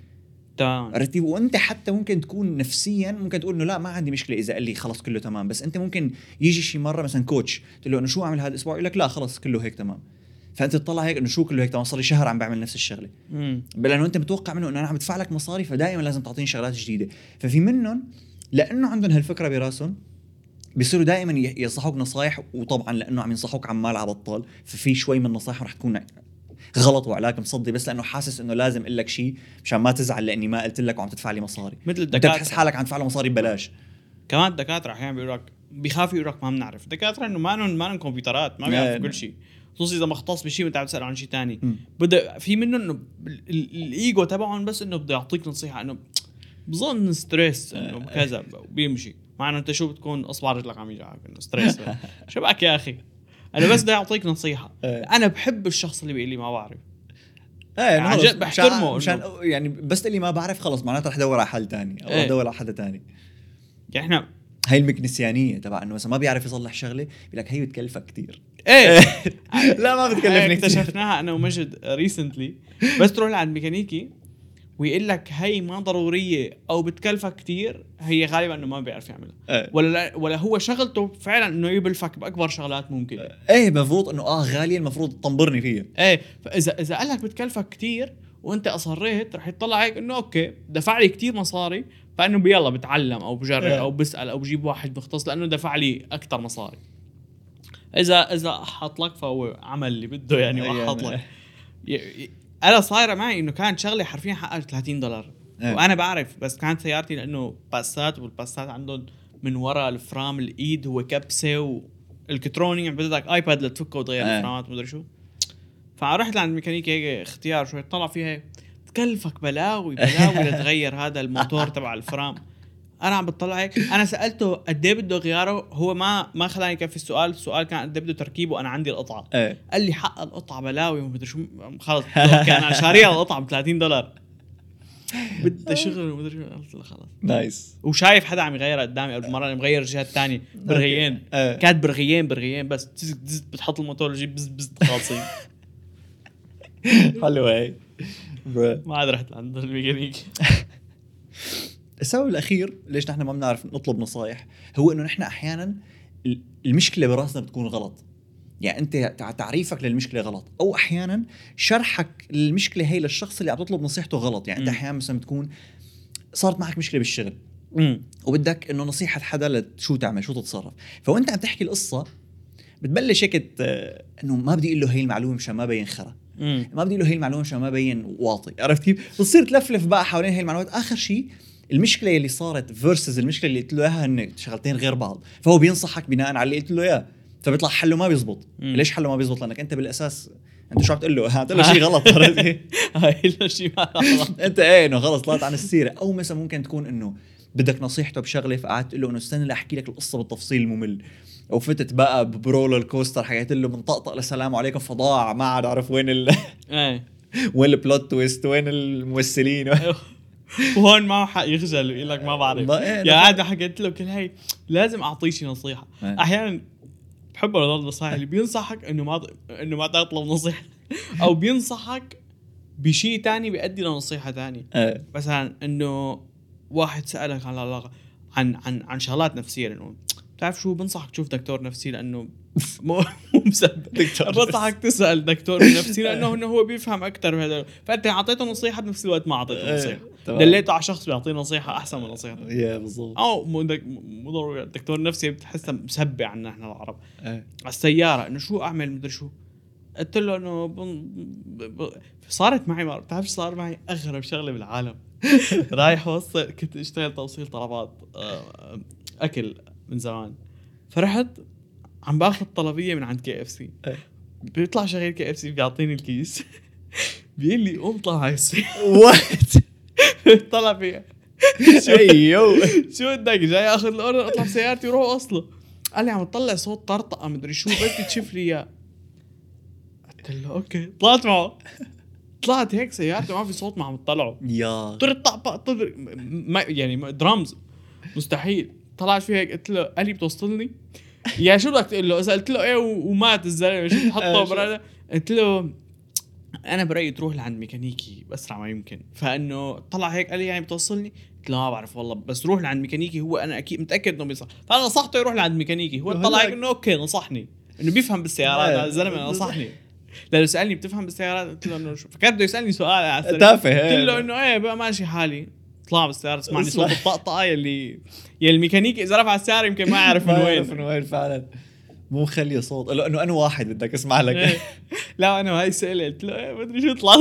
عرفتي وانت حتى ممكن تكون نفسيا ممكن تقول إنه لا ما عندي مشكلة إذا قال لي خلص كله تمام. بس أنت ممكن يجي شي مرة مثلا كوتش تقول له إنه شو اعمل هذا الأسبوع؟ يقول لك لا خلص كله هيك تمام. فأنت تطلع هيك إنه شو كله هيك تمام؟ صار لي شهر عم بعمل نفس الشغلة. لأنه أنت متوقع منه إنه أنا عم بدفع لك مصاري فدائما لازم تعطيني شغلات جديدة. ففي منهم لأنه عندهم هالفكرة براسهم بيصيروا دائما ينصحوك نصايح وطبعا لأنه عم ينصحوك عمال على بطال ففي شوي من نصايحهم رح تكون غلط وعلاك مصدي بس لأنه حاسس إنه لازم أقول لك شيء مشان ما تزعل لأني ما قلت لك وعم تدفع لي مصاري. مثل انت بتحس الدكاتره حالك عم تدفع له مصاري ببلاش. كمان الدكاترة أحيانا بيقولوا لك بيخافوا يقولوا لك ما بنعرف. الدكاترة إنه ما لهم ما لهم كمبيوترات ما بيعرفوا. كل شيء خصوصي إذا مختص بشيء وانت عم تسأل عن شيء ثاني. بدا في منه إنه ال- ال- الإيجو تبعهم بس إنه بده يعطيك نصيحة إنه بظن stress إنه كذا بيمشي. مع إنه أنت شو بتكون اصبع رجلك عم يجعك إنه stress شو بك يا أخي؟ أنا بس بدي أعطيك نصيحة. إيه. أنا بحب الشخص اللي بيقول لي ما بعرف. إيه عن خلص، جد بحترمه مشان, يعني بس تقول لي ما بعرف خلص معناته رح أدور على حل تاني أو إيه. أدور على حدا تاني. يعني إحنا هاي المكنسيانيه تبع إنه مثلا ما بيعرف يصلح شغلة بيقول لك هي بتكلفك كثير إيه. لا ما بتكلفني اكتشفناها أنا ومجد ريسنتلي بس تروح لعند ميكانيكي ويقول لك هي ما ضرورية أو بتكلفك كتير هي غالبا إنه ما بيعرف يعملها. إيه. ولا لا ولا هو شغلته فعلا إنه يبلفك بأكبر شغلات ممكن. إيه. مفروض إنه آه غاليه المفروض تطنبرني فيها. إيه فإذا إذا قال لك بتكلفك كتير وأنت أصريت رح يطلع هيك إنه okay دفع لي كتير مصاري فإنه بيلا بتعلم أو بجرب إيه. أو بسأل أو بجيب واحد مختص لأنه دفع لي أكثر مصاري. إذا إذا حط لك فهو عمل اللي بده يعني ما حط لك. ي- ي- أنا صايرة معي إنه كانت شغله حرفيا حقها 30 دولار إيه. وأنا بعرف بس كانت سيارتي لأنه باسات والباسات عندهم من وراء الفرام الإيد هو كبسه والكتروني عم بدك iPad لتفكه وتغير إيه. الفرامات ومدري شو فرحت لعند الميكانيكي هيك اختيار شوي طلع فيها تكلفك بلاوي بلاوي لتغير هذا الموتور تبع الفرام أنا عم بطلع هيك. أنا سألته قد إيه بده غياره هو ما ما خلاني يكفي السؤال. السؤال كان قد إيه بده تركيبه. أنا عندي القطعة. إيه. قال لي حق القطعة بلاوي. ومدري شو خلص. كان أنا شاريها القطعة ب 30 دولار. بدها شغل ومدري شو. قلت له خلص. nice. وشايف حدا عم يغيرها قدامي قبل مرة مغير جهة ثانية برغيين. إيه. كانت برغيين برغيين بس. بتحط الموتور يجيب بز بز خالصين. حلوة هي. ما عاد رحت عند الميكانيكي السبب الأخير ليش نحن ما بنعرف نطلب نصايح هو إنه نحن أحيانا ال- المشكلة براسنا بتكون غلط. يعني أنت تع- تعريفك للمشكلة غلط أو أحيانا شرحك للمشكلة هي للشخص اللي عم تطلب نصيحته غلط. يعني أنت. أحيانا مثلا بتكون صارت معك مشكلة بالشغل وبدك إنه نصيحة حدا لشو تعمل شو تتصرف. فأنت عم تحكي القصة بتبلش هيك إنه ما بدي أقول له هي المعلومة مشان ما بين خرا. ما بدي أقول له هي المعلومة مشان ما بين واطي. عرفت كيف؟ بتصير تلفلف بقى حوالين هي المعلومات. آخر شيء المشكلة اللي صارت versus المشكلة اللي قلت له اياها هن شغلتين غير بعض. فهو بينصحك بناء على اللي قلت له إياه. فبيطلع حله ما بيزبط. مم. ليش حله ما بيزبط؟ لأنك أنت بالأساس أنت شو عم تقول له؟ تقول له شيء غلط؟ هاي ما غلط. أنت إيه إنه خلص طلعت عن السيرة. أو مثلا ممكن تكون إنه بدك نصيحته بشغلة فقعدت تقول له إنه استنى لأحكي لك القصة بالتفصيل الممل. أو فتت بقى ب roller coaster حكيت له من طقطق لسلام عليكم فضاع ما عاد اعرف وين ال... إيه. وين ال plot twist وين الممثلين؟ وهون ما حق يخجل ويقول لك ما بعرف. إيه، يا قاعد حكيت له كل هي لازم اعطيه شي نصيحة. إيه. أحيانا بحب هذول النصائح اللي بينصحك إنه ما إنه ما تطلب نصيحة. أو بينصحك بشيء تاني بيؤدي لنصيحة تانية. إيه. مثلا إنه واحد سألك عن العلاقة عن عن عن شغلات نفسية لأنه بتعرف شو؟ بنصحك تشوف دكتور نفسي لأنه مو مو مسبب. دكتور بنصحك تسأل دكتور نفسي لأنه إنه هو بيفهم أكثر بهذا فأنت أعطيته نصيحة بنفس الوقت ما أعطيته إيه، نصيحة. دليته على شخص بيعطيه نصيحة أحسن من نصيحته يا بالضبط. أو مو ضروري. دكتور نفسي بتحسها مسبع عنا إحنا العرب. إيه. على السيارة إنه شو أعمل؟ مدري شو. قلت له إنه بن... ب... ب... صارت معي مرة. بتعرف شو صار معي؟ أغرب شغلة بالعالم. رايح أوصل كنت أشتغل توصيل طلبات آه، أكل. من زمان. فرحت عم باخذ طلبية من عند KFC. بيطلع شغيل KFC بيعطيني الكيس. بيقول لي قوم طلع هاي وات طلع فيها أيوه شو بدك؟ جاي آخذ ال order أطلع بسيارتي وروح اوصله قال لي عم تطلع صوت طرطقة مدري شو بس تشوف لي إياه. قلت له okay. طلعت معه. طلعت هيك سيارتي ما في صوت ما عم تطلعه يا. طر طق يعني درامز مستحيل. طلعت فيه هيك قلت له قال لي بتوصلني؟ يا شو بدك تقول له؟ اذا قلت له إيه ومات الزلمة شو آه، بتحطه شو؟ برا قلت له أنا برأيي تروح لعند ميكانيكي بأسرع ما يمكن. فإنه طلع هيك قال لي يعني بتوصلني؟ قلت له ما بعرف والله بس روح لعند ميكانيكي هو أنا أكيد متأكد إنه بيصح. فأنا نصحته يروح لعند ميكانيكي هو طلع هيك إنه okay نصحني. إنه بيفهم بالسيارات هذا الزلمة نصحني. لأنه سألني بتفهم بالسيارات قلت له إنه شو؟ فكرت بده يسألني سؤال على. تافه قلت. له إنه إيه بقى ماشي حالي. طلع بالسيارة سمعني اسمع. صوت الطقطقة يلي يلي الميكانيكي اذا رفع السيارة يمكن ما يعرف من ما وين. يعرف من وين فعلا. مو خلي صوت. له إنه أنا واحد بدك أسمع لك. إيه. لا أنا هاي قلت له إيه مدري شو طلع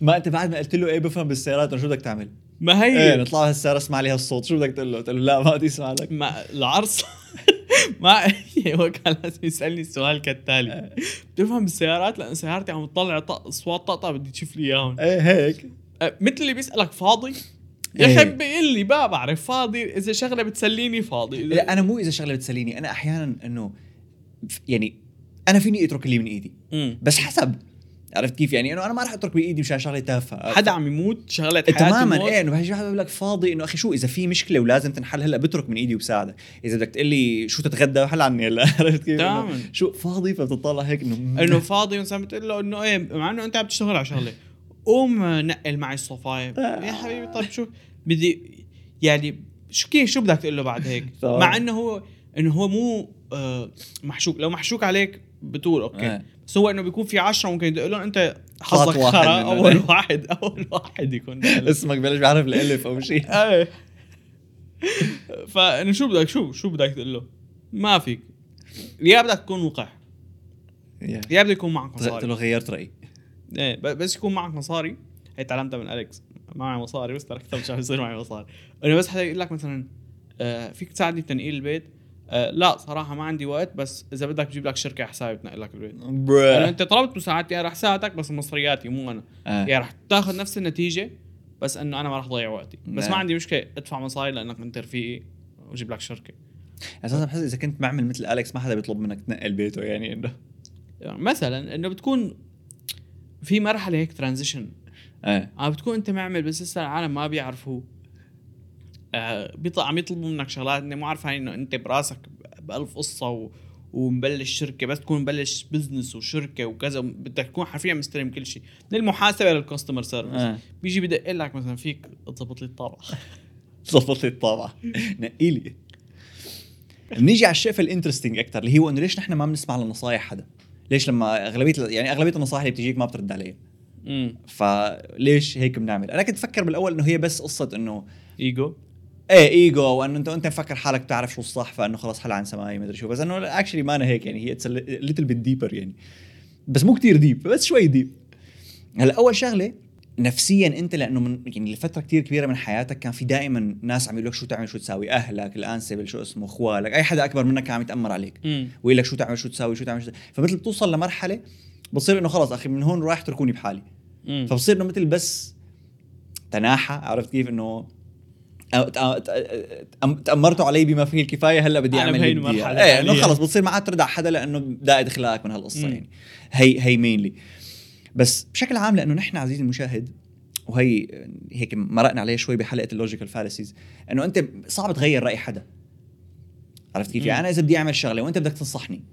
ما أنت بعد ما قلت له إيه بفهم بالسيارات شو بدك تعمل؟ ما إيه هي نطلع هالسياره اسمع لي هالصوت. شو بدك تقول له؟ قلت له لا ما بدي اسمع لك. ما العرس. ما هو كان لازم يسألني السؤال كالتالي. بتفهم بالسيارات لأن سيارتي عم تطلع أصوات طقطقة بدي تشوف لي إياهم. إيه هيك. أه، مثل اللي بيسألك فاضي؟ يا إيه. أخي بيقول لي ما بعرف فاضي. إذا شغلة بتسليني فاضي. لا أنا مو إذا شغلة بتسليني أنا أحيانا إنه يعني أنا فيني أترك اللي من إيدي. مم. بس حسب. عرفت كيف يعني؟ إنه أنا ما راح أترك بإيدي مشان شغلة تافهة. حدا عم يموت شغلة حياته تماما. إيه إنه بهجي واحد بقول لك فاضي إنه أخي شو إذا في مشكلة ولازم تنحل هلأ بترك من إيدي وبساعدك. إذا بدك تقول لي شو تتغدى حل عني هلأ. عرفت كيف؟ تماماً. شو فاضي؟ فبتطلع هيك إنه إنه فاضي مثلا بتقول له إنه إيه مع إنه أنت عم تشتغل على شغلة. قوم نقل معي الصفايه يا حبيبي طيب شو؟ بدي يعني شو كيف؟ شو بدك تقول له بعد هيك. مع إنه هو إنه هو مو آه محشوك. لو محشوك عليك بتقول أوكي. آه. بس هو إنه بيكون في عشرة ممكن تقول لهم أنت حظك خرا. أول واحد أول واحد يكون. اسمك بلش بيعرف الالف أو شيء. إيه. فإنه شو بدك شو شو بدك تقول له؟ ما فيك. يا بدك تكون وقح. يا. بدك يكون معك قلت مصاري. له غيرت رأيي. إيه بس يكون معك مصاري. هي تعلمتها من أليكس. ما معي مصاري بس تركتها مش عم يصير معي مصاري. انه بس حدا يقول لك مثلا آه فيك تساعدني بتنقيل البيت؟ آه لا صراحة ما عندي وقت بس إذا بدك بجيب لك شركة حسابي بتنقل لك البيت. لأنه برا أنت طلبت مساعدتي أنا رح ساعدك بس مصرياتي مو أنا. آه. يعني رح تاخذ نفس النتيجة بس إنه أنا ما رح ضيع وقتي. بس نعم. ما عندي مشكلة ادفع مصاري لأنك انت رفيقي وجيب لك شركة. أساسا بحس إذا كنت بعمل مثل أليكس ما حدا بيطلب منك تنقل بيته يعني إنه. يعني مثلا إنه بتكون في مرحلة هيك ترانزيشن إيه عم بتكون أنت معمل بس لسه العالم ما بيعرفوه آه بيطلع عم يطلبوا منك شغلات انت مو عارف هاي انه انت براسك بألف قصة و... ومبلش شركة بس تكون مبلش business وشركة وكذا بدك تكون حرفيا مستلم كل شيء من المحاسبه لل customer service آه. بيجي بدق لك مثلا فيك تظبط لي الطابعة ظبط لي الطابعة نقي لي بنيجي على الشيء ال interesting أكثر اللي هو إنه ليش نحن ما بنسمع لنصائح حدا؟ ليش لما أغلبية يعني أغلبية النصائح اللي بتجيك ما بترد عليها؟ فليش هيك بنعمل؟ أنا كنت أفكر بالأول إنه هي بس قصة إنه ايجو إيه إيجو وأنه انت أنت مفكر حالك بتعرف شو الصح فأنه خلص حل عن سماي مدري شو. بس أنه actually ما أنا هيك يعني هي it's little bit deeper يعني. بس مو كتير deep بس شوي deep هلا أول شغلة نفسيا أنت لأنه من يعني لفترة كتير كبيرة من حياتك كان في دائما ناس عم يقول لك شو تعمل شو تساوي أهلك الأنسبل شو اسمه أخوالك أي حدا أكبر منك كان عم يتأمر عليك. ويقول لك شو تعمل شو تساوي شو تعمل شو تساوي. فمثل بتوصل لمرحلة بتصير إنه خلص أخي من هون رايح اتركوني بحالي. فبصير إنه مثل بس تناحى عرفت كيف؟ إنه تأمرتوا علي بما فيه الكفاية هلا بدي أعمل بهي إياه. المرحلة إيه إنه. خلص بتصير ما عاد ترد على حدا لأنه دائد اخلاقك من هالقصة مم. يعني هي هي mainly بس بشكل عام لأنه نحن عزيزي المشاهد وهي هيك مرقنا عليه شوي بحلقة ال logical fallacies إنه أنت صعب تغير رأي حدا عرفت كيف؟ يعني أنا إذا بدي أعمل شغلة وأنت بدك تنصحني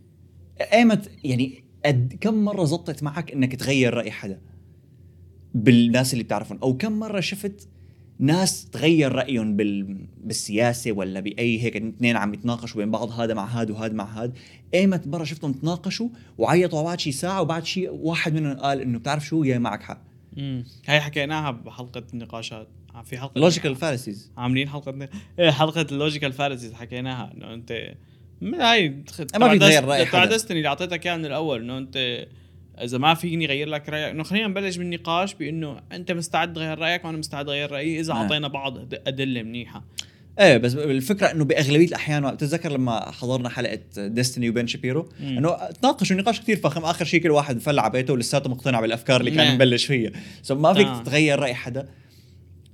ايمت يعني قد كم مرة زبطت معك إنك تغير رأي حدا بالناس اللي بتعرفهم أو كم مرة شفت ناس تغير رأيهم بال... بالسياسة ولا بأي هيك اثنين عم يتناقشوا بين بعض هذا مع هذا وهذا مع هذا ايمت مره شفتهم تناقشوا وعيطوا بعد شي ساعة وبعد شي واحد منهم قال إنه بتعرف شو؟ يا معك حق. امم هي حكيناها بحلقة النقاشات. في حلقة logical fallacies عاملين حلقة إيه حلقة ال logical fallacies حكيناها إنه أنت هاي ما في تغير حدا. Destiny اللي أعطيتك اياه من الأول إنه أنت إذا ما فيني أغير لك رأيك إنه خلينا نبلش بالنقاش بإنه أنت مستعد تغير رأيك وأنا مستعد أغير رأيي إذا آه. أعطينا بعض أدلة منيحة إيه بس الفكرة إنه بأغلبية الأحيان بتتذكر لما حضرنا حلقة Destiny وبين شابيرو. إنه تناقشوا نقاش كثير فخم آخر شيء كل واحد فل على بيته ولساته مقتنع بالأفكار اللي كان نعم. مبلش فيها so ما فيك آه. تغير رأي حدا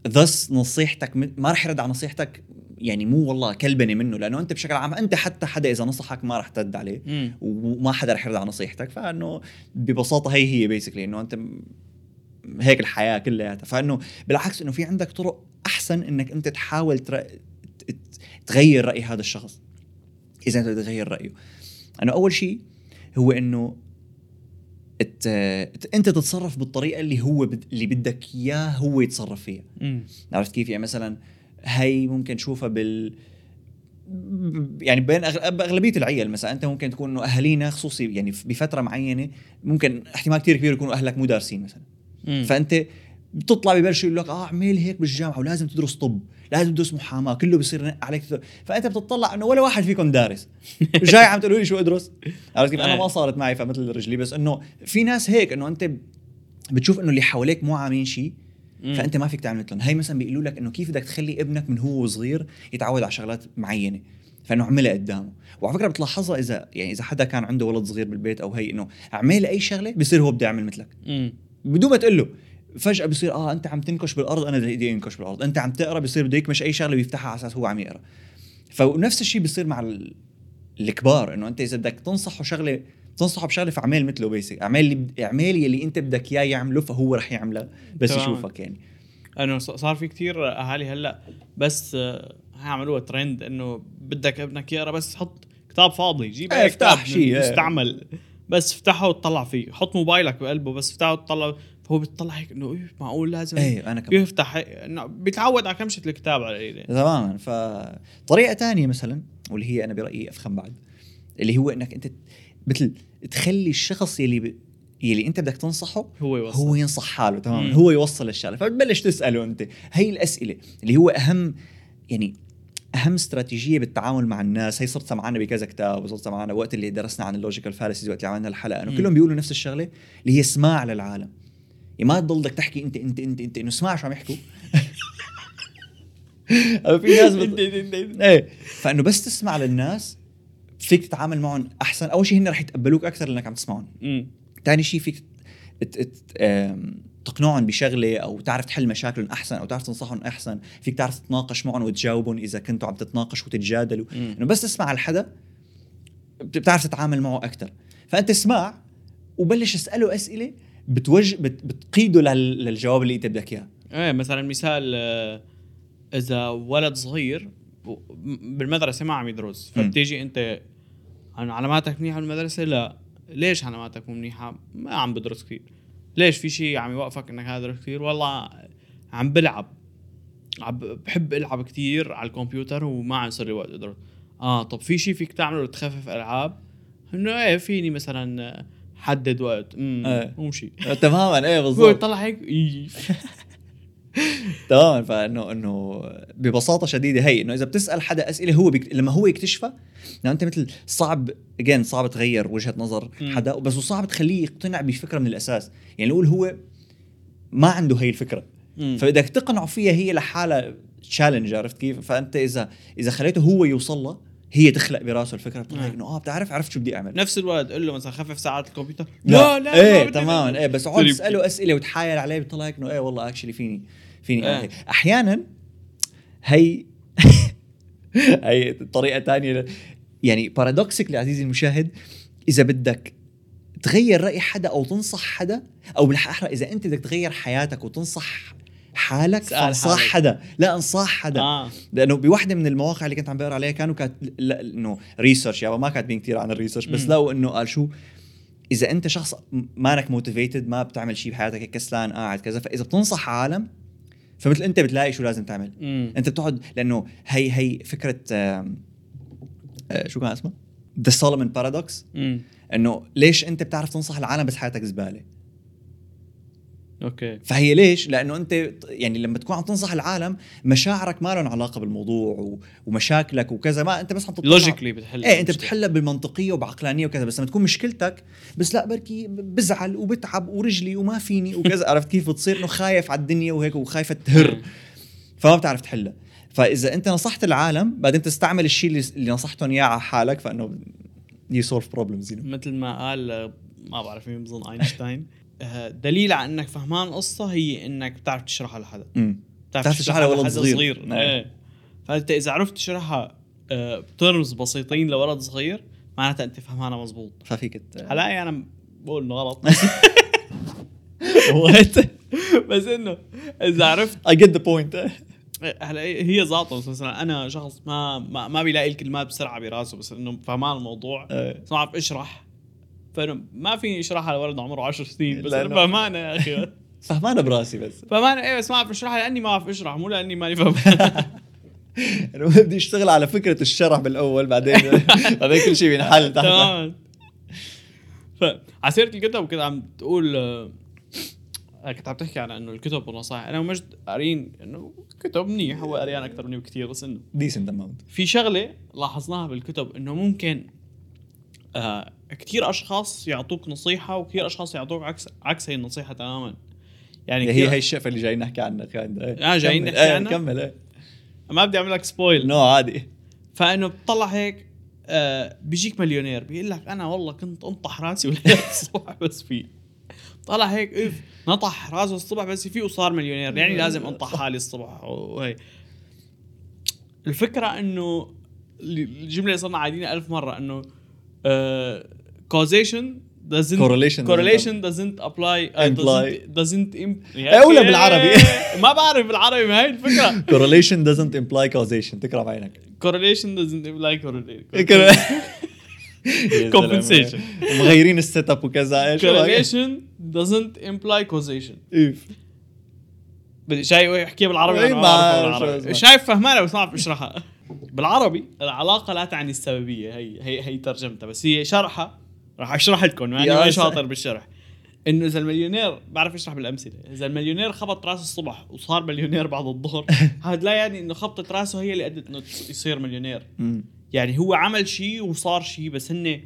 thus نصيحتك ما رح يرد على نصيحتك يعني مو والله كلبني منه لأنه أنت بشكل عام أنت حتى حدا إذا نصحك ما رح ترد عليه وما حدا رح يرد على نصيحتك فإنه ببساطة هي هي basically إنه أنت هيك الحياة كلياتها. فإنه بالعكس إنه في عندك طرق أحسن إنك أنت تحاول تر... تغير رأي هذا الشخص. إذا أنت بدك تغير رأيه. انه أول شيء هو إنه ت... ت- أنت تتصرف بالطريقة اللي هو بد... اللي بدك إياه هو يتصرف فيها. عرفت كيف؟ يعني مثلا هي ممكن تشوفها بال يعني بين اغلبيه العيال مثلا أنت ممكن تكون إنه أهالينا خصوصي يعني بفترة معينة ممكن احتمال كثير كبير يكونوا أهلك مو دارسين مثلا مم. فأنت بتطلع ببلشوا يقول لك آه اعمل هيك بالجامعة ولازم تدرس طب لازم تدرس محاماة كله بصير عليك تدرس. فأنت بتطلع إنه ولا واحد فيكم دارس جاي عم تقولوا لي شو أدرس عرفت كيف أنا. ما صارت معي فمثل رجلي بس إنه في ناس هيك إنه أنت بتشوف إنه اللي حواليك مو عاملين شيء مم. فأنت ما فيك تعمل مثلهم. هي مثلا بيقولوا لك إنه كيف بدك تخلي ابنك من هو صغير يتعود على شغلات معينة. فإنه اعملها قدامه. وعلى فكرة بتلاحظها إذا يعني إذا حدا كان عنده ولد صغير بالبيت أو هي إنه اعمل أي شغلة بصير هو بده يعمل مثلك. مم. بدون ما تقول له. فجأة بصير آه أنت عم تنكش بالأرض أنا بدي انكش بالأرض. أنت عم تقرأ بصير بده يكمش أي شغلة بيفتحها على أساس هو عم يقرأ. فنفس الشيء بيصير مع ال- الكبار. إنه أنت إذا بدك تنصحه شغلة تنصحه بشغلة فاعمل مثله بيسك اعمل اللي اعمل اللي أنت بدك إياه يعمله فهو رح يعمله. بس تمام. يشوفك يعني. انه صار في كتير أهالي هلأ بس آه، عملوها ترند إنه بدك ابنك يقرأ بس حط كتاب فاضي جيب إيه، أي افتح كتاب شيء، إيه. مستعمل. بس افتحه وتطلع فيه. حط موبايلك بقلبه بس افتحه وتطلع فهو بيطلع هيك إنه إيه معقول لازم إيه أنا كمان يفتح بيتعود على كمشه الكتاب على إيده. تماما. فطريقة تانية مثلا واللي هي أنا برأيي أفخم بعد اللي هو إنك أنت مثل تخلي الشخص يلي ب... يلي انت بدك تنصحه هو يوصل. هو ينصح حاله تماما مم. هو يوصل الشغلة. فبتبلش تسأله أنت. هي الأسئلة اللي هو أهم يعني أهم استراتيجية بالتعامل مع الناس. هي صرتها معنا بكذا كتاب وصرتها معنا وقت اللي درسنا عن ال logical fallacies وقت اللي عملنا الحلقة. إنه. كلهم بيقولوا نفس الشغلة اللي هي اسماع للعالم. يعني ما تضلك تحكي أنت أنت أنت أنت إنه اسمع شو عم يحكوا. في ناس بت... إيه. فإنه بس تسمع للناس فيك تتعامل معهم أحسن. أول شيء هن رح يتقبلوك أكثر لأنك عم تسمعهم. ثاني شيء فيك تقنعهم بشغلة أو تعرف تحل مشاكلهم أحسن أو تعرف تنصحهم أحسن. فيك تعرف تتناقش معهم وتجاوبهم إذا كنتوا عم تتناقشوا وتتجادلوا. إنه بس تسمع بت- بتعرف تتعامل معه أكثر. فأنت اسمع وبلش اسأله أسئلة بتوجه بت بتقيده لل- للجواب اللي أنت بدك إياه. إيه مثلا مثال آه، إذا ولد صغير بالمدرسة ما عم يدرس. فبتيجي أنت علاماتك منيحه بالمدرسة لا. ليش علاماتك مو منيحة. ما عم بدرس كثير. ليش في شيء عم يوقفك إنك هذا كثير؟ والله عم بلعب. عم بحب ألعب كثير على الكمبيوتر وما عم يصير لي وقت أدرس. آه طب في شيء فيك تعمله لتخفف ألعاب؟ إنه إيه فيني مثلا حدد وقت. امم. مو شيء تماما إيه بالضبط. يطلع هيك. تماما فإنه إنه ببساطة شديدة هي إنه إذا بتسأل حدا أسئلة هو بيك... لما هو يكتشفها لأنه أنت مثل صعب اجين صعب تغير وجهة نظر. حدا بس صعب تخليه يقتنع بفكرة من الأساس يعني نقول هو ما عنده هي الفكرة. فبدك تقنعه فيها هي لحالها challenge عرفت كيف فأنت إذا إذا خليته هو يوصل لها هي تخلق براسه الفكرة بتطلع آه. إنه آه بتعرف عرفت شو بدي أعمل نفس الولد قول له مثلا خفف ساعات الكمبيوتر لا ما إيه بدي تماما. إيه بس اقعد يبكي. تسأله أسئلة وتحايل عليه بيطلع هيك إنه إيه والله actually فيني فيني هيك. أحيانا هي هي طريقة ثانية يعني paradoxically عزيزي المشاهد إذا بدك تغير رأي حدا أو تنصح حدا أو بالأحرى إذا أنت بدك تغير حياتك وتنصح حالك فانصح حالك. حدا. لا انصح حدا. آه. لأنه بواحده من المواقع اللي كنت عم بقرأ عليها كانوا كات لا- إنه research يعني ما كاتبين كثير عن ال research بس مم. لقوا إنه قال شو إذا أنت شخص مانك motivated ما بتعمل شيء بحياتك كسلان قاعد كذا فإذا بتنصح عالم فمثل أنت بتلاقي شو لازم تعمل. امم أنت بتقعد لأنه هي هي فكرة آم، آه، شو كان اسمها؟ the Solomon paradox إنه ليش أنت بتعرف تنصح العالم بس حياتك زبالة؟ okay. فهي ليش؟ لأنه أنت يعني لما تكون عم تنصح العالم مشاعرك ما لهم علاقة بالموضوع ومشاكلك وكذا. ما أنت بس عم تطلع logically بتحل إيه أنت. بتحلها بمنطقيه وبعقلانية وكذا. بس لما تكون مشكلتك بس لا بركي بزعل وبتعب ورجلي وما فيني وكذا. عرفت كيف؟ بتصير إنه خايف على الدنيا وهيك وخايف تهر. مم. فما بتعرف تحلها. فإذا أنت نصحت العالم بعدين تستعمل الشيء اللي, نصحتهم إياه على حالك فإنه you solve problems مثل ما قال ما بعرف مين بظن اينشتاين دليل على إنك فهمان القصة هي إنك بتعرف تشرحها لحدا بتعرف تشرحها لولد صغير. صغير. نعم. إيه. فأنت إذا عرفت تشرحها بترمز بسيطين لولد صغير معناتها أنت فهمانها مزبوط. ففيك هلا أنا بقول إنه غلط? بس إنه إذا عرفت I get the point. هلا هي ذاته بس مثلا أنا شخص ما ما, ما بيلاقي الكلمات بسرعة براسه بس إنه فهمان الموضوع. إيه. بس ما بعرف اشرح. فانه ما فيني اشرحها لولد عمره 10 سنين بس أنا فهمانه يا أخي. فهمانه براسي بس. فهمانه إيه بس ما بعرف أشرحها لأني ما بعرف أشرح مو لأني ماني فاهمها انه بدي أشتغل على فكرة الشرح بالأول بعدين بعدين كل شيء بينحل تحت. تماما فعسيرة الكتب كنت عم تقول آه، كنت عم تحكي عن إنه الكتب والنصائح. أنا ومجد قارين إنه كتب منيح هو قريان أكثر مني بكثير بس إنه decent amount في شغلة لاحظناها بالكتب إنه ممكن آه كثير أشخاص يعطوك نصيحة وكثير أشخاص يعطوك عكس عكس هي النصيحة تماما. يعني هي هي الشقفه اللي جايين نحكي عنها كان آه، جايين كمل. نحكي إيه، عنها؟ كمل. إيه. ما بدي أعمل لك spoil no عادي. فإنه بتطلع هيك آه بيجيك مليونير بيقول لك أنا والله كنت أنطح راسي الصبح بس فيه طلع هيك if نطح راسه الصبح بس فيه وصار مليونير يعني لازم أنطح حالي الصبح وهي الفكرة إنه الجملة اللي صرنا عايدينها ألف مرة إنه causation doesn't Correlation correlation doesn't apply uh, Imply. doesn't doesn't im- إيه، ولا بالعربي. ما بعرف بالعربي ما هي الفكرة correlation doesn't imply causation تكرم عينك correlation doesn't imply correlation compensation مغيرين السيت اب وكذا إيش correlation doesn't imply causation إيف. بدي شايف يحكيها بالعربي إيه،. شايف فهمانه بس ما بعرف اشرحها بالعربي العلاقة لا تعني السببية. هي هي هي ترجمتها بس هي شرحها. راح أشرح لكم يعني ما شاطر بالشرح. إنه إذا المليونير بعرف أشرح بالأمثلة. إذا المليونير خبط رأسه الصبح وصار مليونير بعد الظهر هذا لا يعني إنه خبطة رأسه هي اللي أدت إنه يصير مليونير. يعني هو عمل شيء وصار شيء بس هن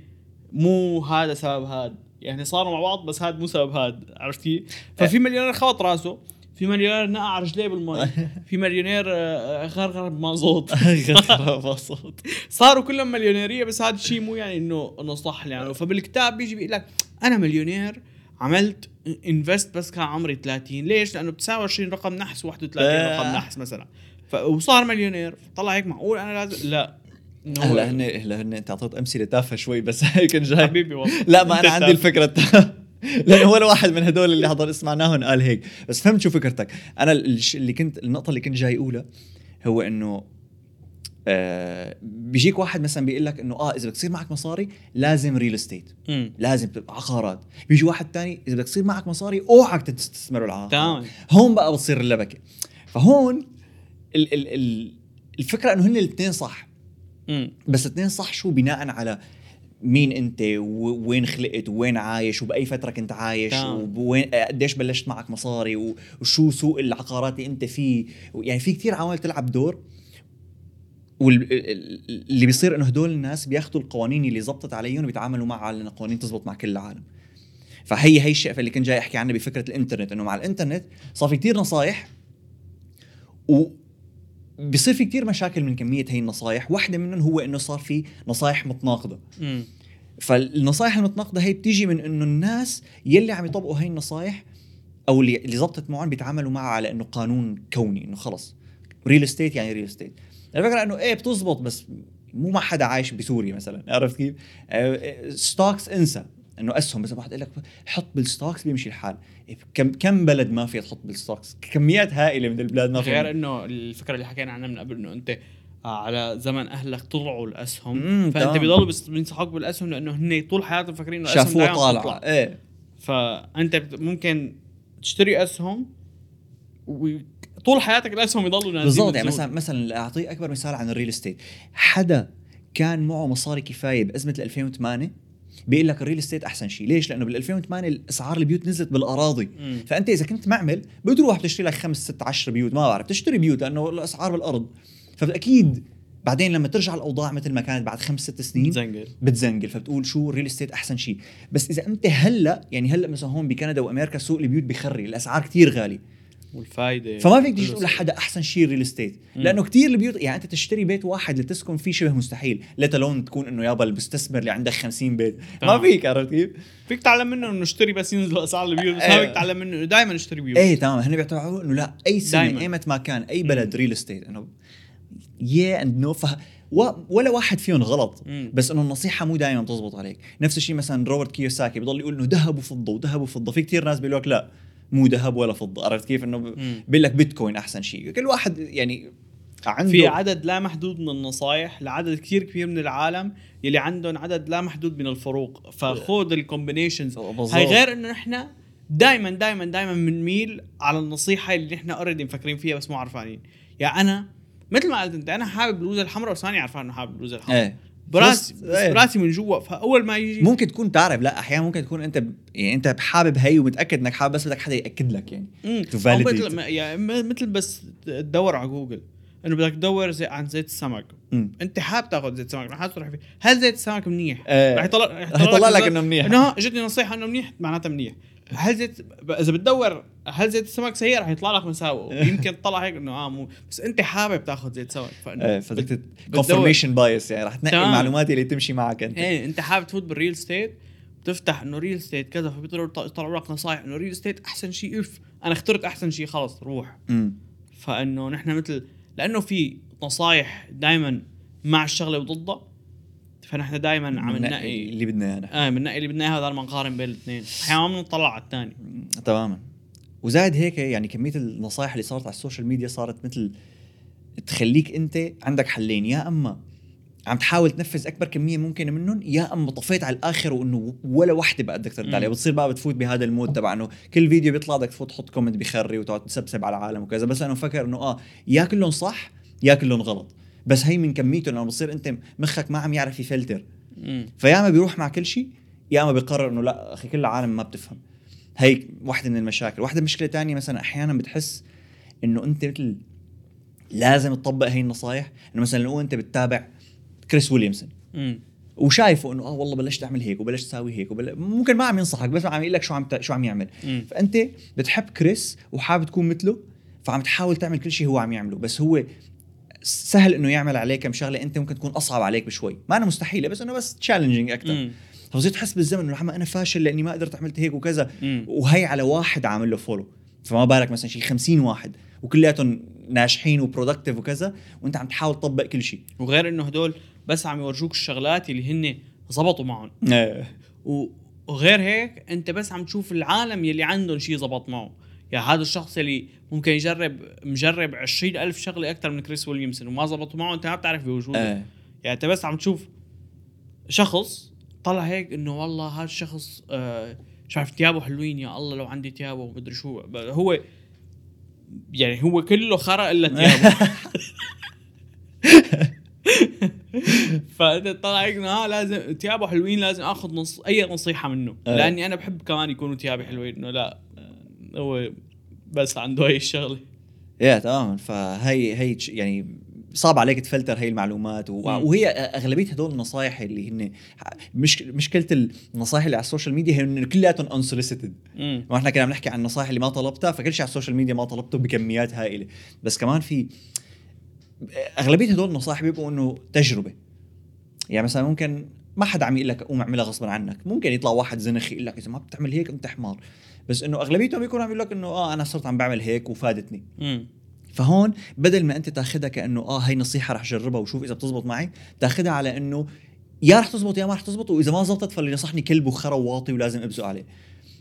مو هذا سبب هذا يعني صاروا مع بعض بس هذا مو سبب هذا عرفت كيف؟ ففي مليونير خبط رأسه في مليونير نقع رجليه بالمي في مليونير آه، غرغر بمازوت غثرة بصوت صاروا كلهم مليونيرية بس هذا الشيء مو يعني إنه إنه صح يعني. فبالكتاب بيجي بيقول لك أنا مليونير عملت انفست بس كان عمري 30 ليش؟ لأنه ب 29 رقم نحس 31 آه. رقم نحس مثلا. وصار مليونير. طلع هيك معقول؟ أنا لازم لا. هلا هن هلا هن أنت أعطيت أمثلة تافهة شوي بس هيك جاي حبيبي والله. لا ما أنا عندي. الفكرة التا- لأنه ولا واحد من هدول اللي حضر سمعناهم قال هيك. بس فهمت شو فكرتك. أنا اللي كنت النقطة اللي كنت جاي أقولها هو إنه آه بيجيك واحد مثلا بيقول لك إنه آه إذا بدك يصير معك مصاري لازم real estate. لازم عقارات. بيجي واحد تاني إذا بدك يصير معك مصاري أوعك تستثمر بالعقارات تمام. هون بقى بتصير اللبكة. فهون ال ال ال الفكرة إنه هن الاثنين صح. مم. بس الاثنين صح شو؟ بناء على مين انت ووين خلقت ووين عايش وبأي فترة كنت عايش. ووين قديش بلشت معك مصاري وشو سوق العقارات اللي انت فيه. يعني في كتير عوامل تلعب دور. واللي بيصير انه هدول الناس بياخذوا القوانين اللي زبطت عليهم وبيتعاملوا معها على قوانين تزبط مع كل العالم. فهي هي الشقفة اللي كنت جاي احكي عنها بفكرة الإنترنت. إنه مع الإنترنت صار في كتير نصايح و بيصير في كتير مشاكل من كمية هي النصايح. واحدة منهم هو إنه صار في نصايح متناقضة. مم. فالنصايح المتناقضة هي بتيجي من إنه الناس يلي عم يطبقوا هي النصايح أو اللي اللي زبطت معهم بيتعاملوا معها على إنه قانون كوني إنه خلص. real estate يعني real estate الفكرة إنه إيه بتزبط بس مو مع حدا عايش بسوريا مثلا. عرفت كيف؟ stocks انسى. إنه أسهم بس واحد يقول لك حط بال stocks بيمشي الحال. إيه، كم كم بلد ما فيها تحط بال stocks كميات هائلة من البلاد ما غير فيها إنه الفكرة اللي حكينا عنها من قبل إنه أنت آه، على زمن أهلك طلعوا الأسهم. مم، فأنت تمام. بيضلوا بينصحوك بالأسهم لأنه هن طول حياتهم فاكرين إنه الأسهم دايماً طالعه. إيه. فأنت ممكن تشتري أسهم وطول حياتك الأسهم يضلوا نازلين بالضبط يعني. مثلا مثلا أعطيك أكبر مثال عن ال real estate. حدا كان معه مصاري كفاية بأزمة 2008 بيقول لك ال real estate أحسن شيء. ليش؟ لأنه بال 2008 الأسعار البيوت نزلت بالأراضي. مم. فأنت إذا كنت معمل بتروح بتشتري لك خمس ست عشر بيوت ما بعرف تشتري بيوت لأنه الأسعار بالأرض. فأكيد بعدين لما ترجع الأوضاع مثل ما كانت بعد خمس ست سنين زنقل بتزنقل. فبتقول شو ال real estate أحسن شيء. بس إذا أنت هلأ يعني هلأ مثلا هون بكندا وأمريكا سوق البيوت بخري الأسعار كتير غالية. والفائده فما فيك تيجي كله تقول لحدا أحسن شيء ال real estate. لأنه كثير البيوت يعني أنت تشتري بيت واحد لتسكن فيه شبه مستحيل لا تلون تكون إنه يابا المستثمر اللي عندك 50 بيت ما. فيك عرفت كيف؟ فيك تعلم منه إنه اشتري بس ينزلوا أسعار البيوت بس إيه. ما فيك تعلم منه إنه دائما اشتري بيوت إيه تمام هن بيعتبروا إنه لا أي سنة. ايمت ما كان أي بلد real estate إنه yeah and no. ولا واحد فيهم غلط. بس إنه النصيحة مو دائما بتزبط عليك نفس الشيء مثلا روبرت كيوساكي بضل يقول إنه ذهب وفضه وذهب وفضه في كثير ناس بيقولوا لك لا مو ذهب ولا فضة. عرفت كيف؟ إنه. بيقول لك بيتكوين أحسن شيء. كل واحد يعني عنده في عدد لا محدود من النصائح لعدد كثير كبير من العالم يلي عندهم عدد لا محدود من الفروق. فخذ ال combinations. هاي غير إنه نحن دائما دائما دائما بنميل على النصيحة اللي نحن already مفكرين فيها بس مو عرفانين. يعني أنا مثل ما قلت أنت أنا حابب البلوزه الحمراء بس ماني عارفان إنه حابب البلوزه الحمراء. إيه. براسي إيه. براسي من جوا فأول ما يجي ممكن تكون تعرف لا أحيانا ممكن تكون أنت. يعني أنت حابب هي ومتأكد إنك حابب بس بدك حدا يأكد لك يعني مثل يعني مثل بس تدور على جوجل إنه بدك تدور زي عن زيت السمك مم. أنت حابب تاخذ زيت سمك رح تروح فيه هل زيت السمك منيح إيه. رح يطلع رح يطلع لك انه منيح إنه اجتني نصيحة إنه منيح معناتها منيح هل زيت إذا بتدور هل زيت السمك سيء رح يطلع لك مساوئ يمكن تطلع هيك إنه آه مو بس أنت حابب تاخذ زيت سمك فإنه فبدك بت- confirmation bias يعني رح تنقي. المعلومات اللي تمشي معك أنت. إيه أنت حابب تفوت بال real estate بتفتح إنه real estate كذا فبيطلعوا يطلعوا لك نصائح إنه real estate أحسن شيء إف أنا اخترت أحسن شيء خلص روح. فإنه نحن مثل لأنه في نصائح دائما مع الشغلة وضدها فنحن دائما عم ننقي. اللي بدنا اياه نحن. آه بننقي اللي بدنا اياه بدل ما نقارن بين الاثنين. أحيانا ما بنطلع على الثاني. تماما. وزائد هيك يعني كمية النصائح اللي صارت على السوشيال ميديا صارت مثل تخليك أنت عندك حلين. يا أما عم تحاول تنفذ أكبر كمية ممكنة منهم يا أما طفيت على الآخر وإنه ولا وحدة بقى بدك ترد عليها. بتصير بقى بتفوت بهذا ال mood تبع إنه كل فيديو بيطلع بدك تفوت تحط comment بخري وتقعد تسبسب على العالم وكذا. بس أنا مفكر إنه آه يا كلهم صح يا كلهم غلط. بس هي من كميته لما بتصير أنت مخك ما عم يعرف يفلتر. فيا اما بيروح مع كل شيء يا اما بيقرر إنه لأ أخي كل العالم ما بتفهم هي واحدة من المشاكل واحدة مشكلة تانية مثلا أحيانا بتحس إنه أنت مثل لازم تطبق هي النصايح إنه مثلا لو أنت بتتابع كريس ويليامسون. وشايفه إنه آه والله بلشت تعمل هيك وبلشت تساوي هيك وبل... ممكن ما عم ينصحك بس عم يقول لك شو عم ت... شو عم يعمل مم. فأنت بتحب كريس وحابب تكون مثله فعم تحاول تعمل كل شيء هو عم يعمله بس هو سهل إنه يعمل عليك كم شغلة أنت ممكن تكون أصعب عليك بشوي. ما أنا مستحيلة بس إنه بس challenging أكثر. فبصير تحس بالزمن إنه أنا فاشل لأني ما قدرت عملت هيك وكذا. مم. وهي على واحد عامل له follow فما بالك مثلا شي 50 واحد وكلياتهم ناجحين و productive وكذا وأنت عم تحاول تطبق كل شيء وغير إنه هدول بس عم يورجوك الشغلات اللي هن زبطوا معهم. و- وغير هيك أنت بس عم تشوف العالم يلي عندهم شيء زبط معه يعني هذا الشخص اللي ممكن يجرب مجرب عشرين ألف شغلة أكثر من كريس ويليامسون وما زبطوا معه أنت ما بتعرف بوجوده. إيه. يعني أنت بس عم تشوف شخص طلع هيك إنه والله هذا الشخص آه مش عارف ثيابه حلوين يا الله لو عندي ثيابه ومدري شو. هو يعني هو كله خرا إلا ثيابه فأنت طلع هيك إنه ها لازم ثيابه حلوين لازم آخذ نص أي نصيحة منه. آه. لأني أنا بحب كمان يكونوا ثيابي حلوين إنه لا. آه، هو بس عنده هي الشغلة. yeah تماما فهي هي يعني صعب عليك تفلتر هي المعلومات. و... وهي أغلبية هدول النصائح اللي هن مش مشكلة النصائح اللي على السوشيال ميديا هي إنه كلياتهم unsolicited امم وإحنا كنا عم نحكي عن النصائح اللي ما طلبتها فكل شيء على السوشيال ميديا ما طلبته بكميات هائلة. بس كمان في أغلبية هدول النصائح بيبقوا إنه تجربة. يعني مثلا ممكن ما حدا عم يقول لك قوم اعملها غصبا عنك. ممكن يطلع واحد زنخ يقول لك إذا ما بتعمل هيك أنت حمار. بس إنه أغلبيتهم بيكونوا عم يقول لك إنه آه أنا صرت عم بعمل هيك وفادتني. امم فهون بدل ما أنت تاخذها كأنه آه هي نصيحة رح اجربها وشوف إذا بتزبط معي تاخذها على إنه يا رح تزبط يا ما رح تزبط وإذا ما زبطت فاللي نصحني كلب وخرا وواطي ولازم ابزق عليه.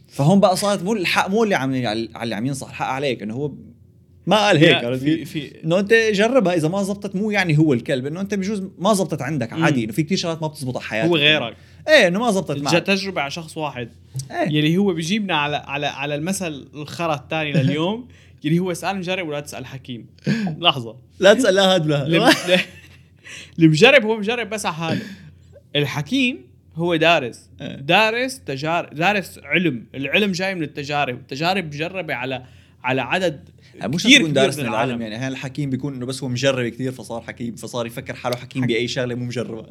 فهون بقى صارت مو الحق مو اللي عم اللي عم ينصح الحق عليك إنه هو ما قال هيك عرفت؟ في؟ في إنه أنت جربها إذا ما زبطت مو يعني هو الكلب إنه أنت بجوز ما زبطت عندك. عادي إنه في كثير شغلات ما بتزبط على حياتك. هو غيرك. إيه إنه ما زبطت معك. تجربة على شخص واحد إيه. يلي هو بيجيبنا على على على المثل الخرا الثاني لليوم يلي هو اسال مجرب ولا تسأل حكيم. لحظة. لا تسأل لا هاد اللي ولا اللي مجرب هو مجرب بس على حاله الحكيم هو دارس. إيه. دارس تجارب دارس علم. العلم جاي من التجارب. التجارب مجربة على على عدد مش كتير تكون كبير دارس من العالم. يعني. أحيانا الحكيم بيكون إنه بس هو مجرب كثير فصار حكيم فصار يفكر حاله حكيم حك- بأي شغلة مو مجربة؟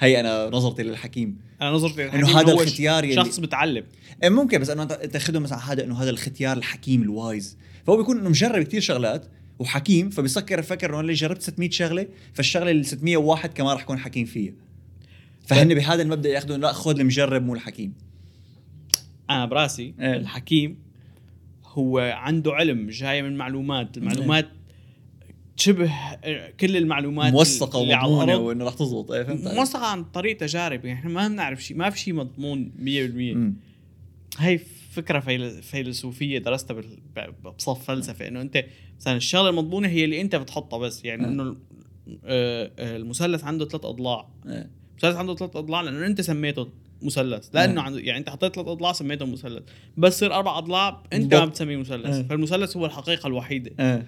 هي أنا نظرتي للحكيم. أنا نظرتي للحكيم إنه هذا الختيار يلي- شخص متعلم. إيه ممكن بس انه انت تاخذه مثلا هذا إنه هذا الختيار الحكيم الوايز. فهو بيكون إنه مجرب كثير شغلات وحكيم فبيسكر يفكر إنه اللي جربت 600 شغلة؟ فالشغلة ال 601 كمان رح اكون حكيم فيها. فهن بهذا المبدأ ياخذوا لا خذ المجرب مو الحكيم. أنا براسي إيه. الحكيم هو عنده علم جاي من معلومات المعلومات تشبه كل المعلومات موثقة ومضمونة. وانه رح تزبط إيه فهمت؟ موثقة عن طريق تجارب يعني إحنا ما بنعرف شيء ما في شيء مضمون 100% مم. هي فكرة فيل- فيلسوفية درستها بصف فلسفة إنه أنت مثلا الشغلة المضمونة هي اللي أنت بتحطها بس يعني آه. إنه آه، آه، المثلث عنده ثلاث أضلاع إيه. المثلث عنده ثلاث أضلاع لأنه أنت سميته مثلث لأنه. عنده يعني أنت حطيت ثلاث أضلاع سميته مثلث بس يصير أربع أضلاع أنت ما. بتسميه مثلث آه. فالمثلث هو الحقيقة الوحيدة إيه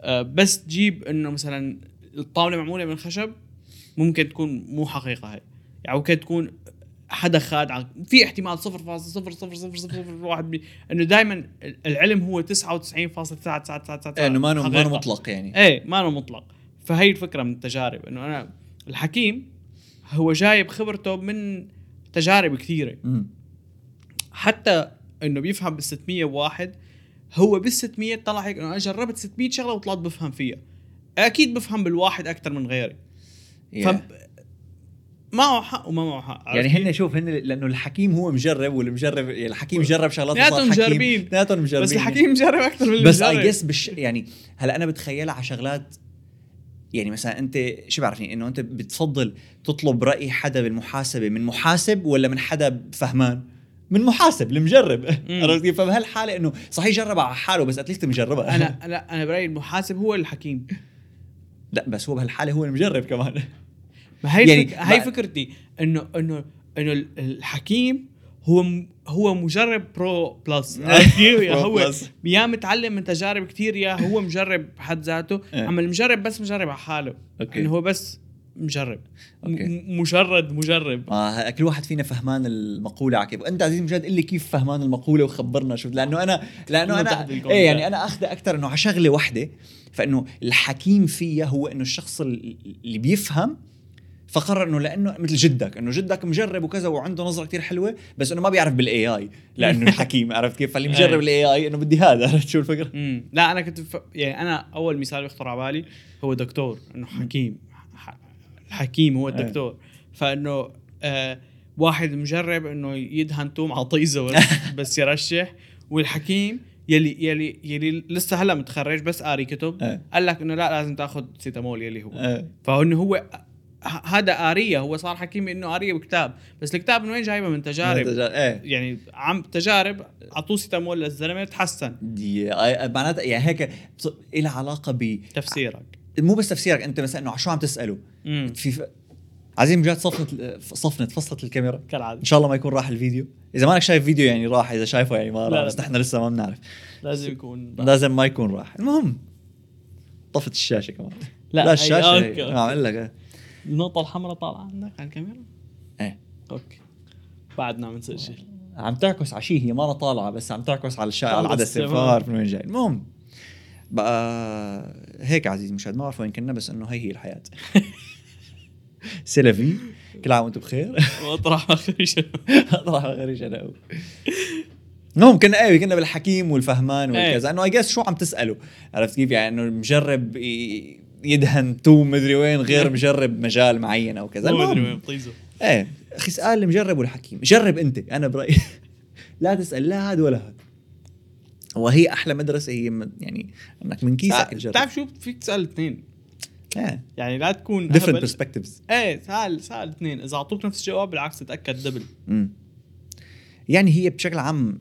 آه، بس تجيب إنه مثلا الطاولة معمولة من خشب ممكن تكون مو حقيقة هي يعني ممكن تكون حدا خاد عن في احتمال 0.00001 بي- إنه دائما العلم هو 99.999 إيه، إنه ما ما حقيقة. مطلق يعني إيه ما له مطلق فهي الفكرة من التجارب إنه أنا الحكيم هو جايب خبرته من تجارب كثيرة مم. حتى إنه بيفهم بال 601 هو بال 600 طلع هيك إنه أنا جربت 600 شغلة وطلعت بفهم فيها أكيد بفهم بالواحد أكثر من غيري Yeah. ف معه حق وما معه حق يعني هن شوف هن لأنه الحكيم هو مجرب والمجرب يعني الحكيم جرب شغلات اثنيناتهم. مجربين. اثنيناتهم مجربين بس الحكيم مجرب أكثر من بس اي. جس بش يعني هلأ أنا بتخيلها على شغلات يعني مثلا أنت شو بعرفني؟ إنه أنت بتفضل تطلب رأي حدا بالمحاسبة من محاسب ولا من حدا فهمان؟ من محاسب المجرب. عرفت كيف؟ فبهالحالة إنه صحيح جربها على حاله بس at least مجربها أنا لا أنا برأيي المحاسب هو الحكيم. لا بس هو بهالحالة هو المجرب كمان. ما هي يعني هي فكرتي انه انه إنه ال- الحكيم هو هو مجرب pro plus عرفت؟ يعني pro هو. يا متعلم من تجارب كثير يا هو مجرب بحد ذاته إيه. أما المجرب بس مجرب على حاله okay. انه هو بس مجرب okay. مجرد مجرب آه كل واحد فينا فهمان المقولة على كيف انت عزيز مجد قل لي كيف فهمان المقولة وخبرنا شوف لأنه أنا لأنه أنا. إيه يعني أنا أخذ أكثر إنه على شغلة وحده فإنه الحكيم فيها هو إنه الشخص ال- اللي بيفهم فقرر إنه لأنه مثل جدك إنه جدك مجرب وكذا وعنده نظرة كتير حلوة بس إنه ما بيعرف بال AI لأنه الحكيم عرفت كيف فاللي مجرب إيه. ال AI إنه بدي هذا عرفت شو الفكرة امم لا أنا كنت ف... يعني أنا أول مثال بيخطر على بالي هو دكتور إنه حكيم. الحكيم هو إيه. الدكتور فإنه آه واحد مجرب إنه يدهن توم على طيزة بس, يرشح والحكيم يلي يلي يلي لسه هلا متخرج بس قاري كتب إيه. قال لك إنه لا لازم تأخذ سيتامول يلي هو. فانه هو هذا قاريه هو صار حكيم إنه قاريه بكتاب. بس الكتاب من وين جايبه؟ من تجارب. إيه. يعني عم تجارب اعطوه سيتامول للزلمه تحسن. آه، معناتها يعني هيك إلها علاقة ب تفسيرك. مو بس تفسيرك أنت مثلا إنه شو عم تسأله؟ في ف... عزيز مجاد صفنت صفنت فصلت الكاميرا. كالعادة. إن شاء الله ما يكون راح الفيديو. إذا مالك شايف فيديو يعني راح إذا شايفه يعني ما راح. بس نحن لسه ما بنعرف. لازم يكون لازم ما يكون راح. المهم طفت الشاشة كمان. لا، لا الشاشة. عم أقول لك. النقطة الحمراء طالعة عندك على الكاميرا؟ إيه. أوكي. بعدنا عم نسجل عم تعكس على شيء هي ما طالعة بس عم تعكس على الشا... على طالعة. ما بعرف من وين جاي. المهم بقى هيك عزيزي مشاهد ما بعرف وين كنا بس إنه هي هي الحياة. سيلفي كل عام وأنتم بخير. وأطرح آخر شيء راح غريش أنا أوي. المهم كنا إيه كنا بالحكيم والفهمان إيه. والكذا. إنه اي جاس شو عم تساله عرفت كيف؟ يعني إنه مجرب يدهن توم مدري وين غير مجرب مجال معين أو كذا. المهم وين بطيزه إيه أخي اسال المجرب والحكيم. جرب أنت أنا برأيي. لا تسأل لا هذا ولا هذا. وهي أحلى مدرسة هي يعني أنك من كيسك تجرب. بتعرف شو فيك تسأل اثنين؟ إيه. يعني لا تكون هبل. perspectives. إيه سال سأل اثنين. إذا أعطوك نفس الجواب بالعكس تأكد double مم. يعني هي بشكل عام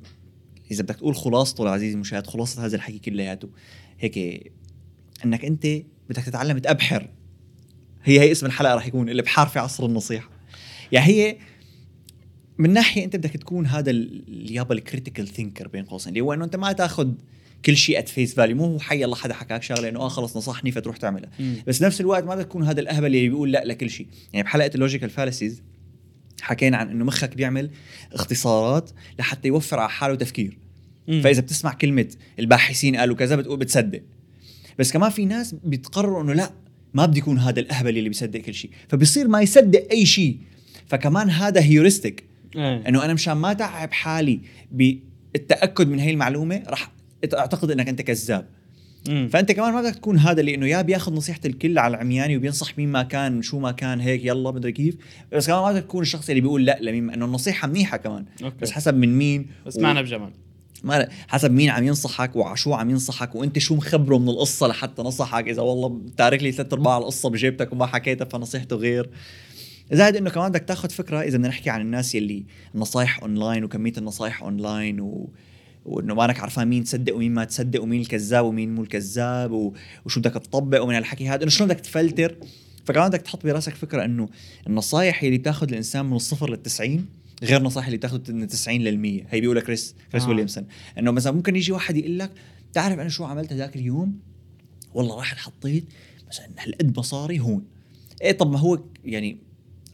إذا بدك تقول خلاصته لعزيزي المشاهد خلاصة هذا الحكي كلياته. هيك إنك أنت بدك تتعلم تبحر هي هي اسم الحلقة راح يكون الابحار في عصر النصيحة. يعني هي من ناحية أنت بدك تكون هذا ال- اليابا ال critical thinker بين قوسين اللي هو إنه أنت ما تأخذ كل شيء at face value مو هو حي الله حدا حكاك شغلة إنه آه خلص نصحني فتروح تعملها. مم. بس نفس الوقت ما بدك تكون هذا الأهبل اللي بيقول لأ لكل شيء. يعني بحلقة ال logical fallacies حكينا عن إنه مخك بيعمل اختصارات لحتى يوفر على حاله تفكير. مم. فإذا بتسمع كلمة الباحثين قالوا كذا بتقول بتصدق. بس كمان في ناس بتقرروا إنه لا ما بدي يكون هذا الأهبل اللي بيصدق كل شيء. فبصير ما يصدق أي شيء. فكمان هذا heuristic إيه. إنه أنا مشان ما تعب حالي بالتأكد من هي المعلومة راح أعتقد إنك أنت كذاب. مم. فأنت كمان ما بدك تكون هذا اللي انه يا بياخذ نصيحة الكل على العمياني وبينصح مين ما كان شو ما كان هيك يلا مدري كيف. بس كمان ما بدك تكون الشخص اللي بيقول لا لمين إنه النصيحة منيحة كمان. okay. بس حسب من مين بس معنا بجمل ما حسب مين عم ينصحك وعشو عم ينصحك وانت شو مخبره من القصة لحتى نصحك. إذا والله تارك لي ثلاث أرباع القصة بجيبتك وما حكيتها فنصيحته غير زائد إنه كمان بدك تاخذ فكرة إذا بدنا نحكي عن الناس يلي النصايح اونلاين وكمية النصايح اونلاين و... وإنه مانك عارفان مين تصدق ومين ما تصدق ومين الكذاب ومين مو الكذاب و... وشو بدك تطبق ومن الحكي هذا إنه شلون بدك تفلتر. فكمان بدك تحط براسك فكرة إنه النصايح اللي بتاخذ الإنسان من الصفر لل 90 غير النصائح اللي بتاخذ من 90 لل 100 هي بيقولها كريس كريس آه. ويليامسون إنه مثلا ممكن يجي واحد يقول لك بتعرف أنا شو عملت هذاك اليوم؟ والله رحت حطيت مثلا هالقد مصاري هون. إيه طب ما هو يعني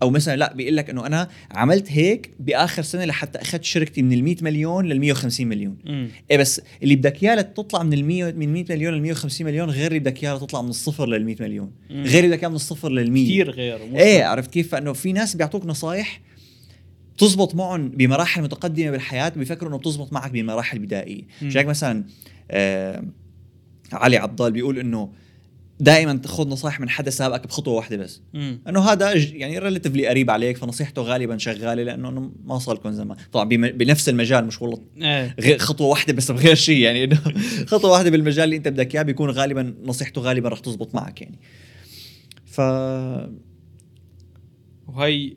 أو مثلا لا بيقول لك إنه أنا عملت هيك بآخر سنة لحتى أخذت شركتي من ال 100 مليون لل 150 مليون. مم. إيه بس اللي بدك إياه تطلع من ال 100 من 100 مليون لل 150 مليون غير اللي بدك إياه تطلع من الصفر لل 100 مليون. مم. غير اللي بدك إياه من الصفر لل 100 كثير غير إيه عرفت كيف؟ فإنه في ناس بيعطوك نصايح تزبط معهم بمراحل متقدمة بالحياة بيفكروا إنه بتزبط معك بمراحل بدائية. هيك مثلا آه علي عبدال بيقول إنه دائما تأخذ نصائح من حدا سابقك بخطوة واحدة بس. مم. إنه هذا يعني ريليتيفلي قريب عليك فنصيحته غالبا شغالة لأنه ما صار لكم زمان. طبعا بنفس المجال مش والله إيه. خطوة واحدة بس بغير شيء يعني إنه خطوة واحدة بالمجال اللي أنت بدك إياه بيكون غالبا نصيحته غالبا رح تزبط معك يعني. ف وهي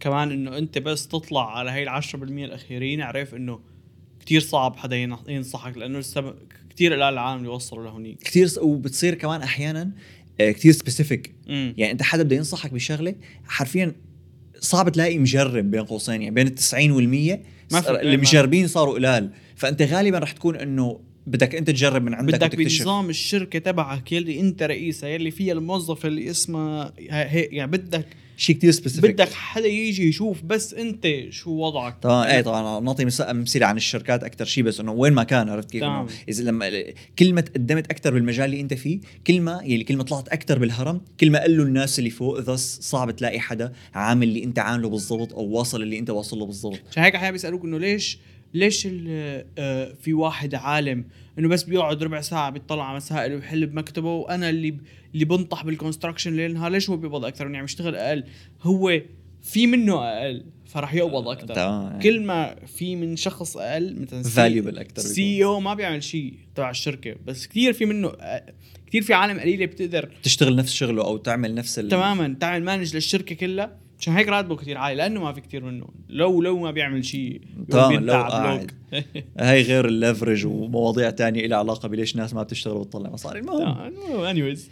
كمان إنه أنت بس تطلع على هي ال 10% الأخيرين اعرف إنه كتير صعب حدا ين- ينصحك لأنه لسه كثير قلال العالم اللي وصلوا لهونيك كثير وبتصير كمان أحيانا آه، كثير سبيسيفيك يعني أنت حدا بده ينصحك بشغلة حرفيا صعب تلاقي مجرب بين قوسين يعني بين ال 90 وال 100 ما في- اللي مجربين صاروا قلال. فأنت غالبا رح تكون إنه بدك أنت تجرب من عندك بدك وتكتشف. بنظام الشركة تبعك يلي أنت رئيسها يلي فيها الموظف اللي اسمه هيك يعني بدك شيء كثير specific بدك حدا يجي يشوف بس انت شو وضعك. طبعا إيه طبعا نعطي امثله عن الشركات أكثر شيء بس إنه وين ما كان عرفت كيف. انه إذا لما كل ما تقدمت أكثر بالمجال اللي أنت فيه كل ما يلي كل ما طلعت أكثر بالهرم كل ما قلوا الناس اللي فوق this صعب تلاقي حدا عامل اللي أنت عامله بالضبط أو واصل اللي أنت واصل له بالضبط. عشان هيك أحيانا بيسألوك إنه ليش ليش ال- آه، في واحد عالم إنه بس بيقعد ربع ساعة بيطلع على مسائل ويحل بمكتبه وأنا اللي اللي بنطح بال construction ليل نهار ليش هو بيقبض أكثر؟ يعني عم يشتغل أقل. هو في منه أقل فراح يقبض أكثر. تمام. كل ما في من شخص أقل مثلا Valuable أكتر سي أو ما بيعمل شيء تبع الشركة بس كثير في منه كثير في عالم قليله بتقدر تشتغل نفس شغله أو تعمل نفس ال... تماما تعمل manage للشركة كلها. عشان هيك راتبه كثير عالي لأنه ما في كثير منه. لو لو ما بيعمل شيء تمام، بيدع لو بلوك. هاي غير ال leverage ومواضيع تانية لها علاقة بليش ناس ما بتشتغل وتطلع مصاري. المهم. anyways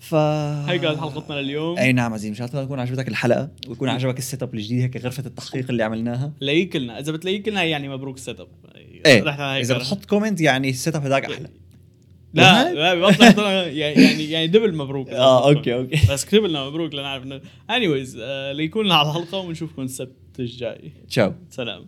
ف هاي كانت حلقتنا لليوم. أي نعم عزيزي مشان تكون عجبتك الحلقة ويكون عجبك ال set up الجديد هيك غرفة التحقيق اللي عملناها. like لنا إذا بتلاقيك لنا يعني مبروك set up إيه إذا بتحط comment يعني ال set up هذاك أحلى. لا لا. يطلع- يعني يعني يعني double مبروك. آه okay okay. بس اكتب لنا مبروك لنعرف انه anyways ليكون لنا على الحلقة ونشوفكم السبت الجاي. تشاو. سلام.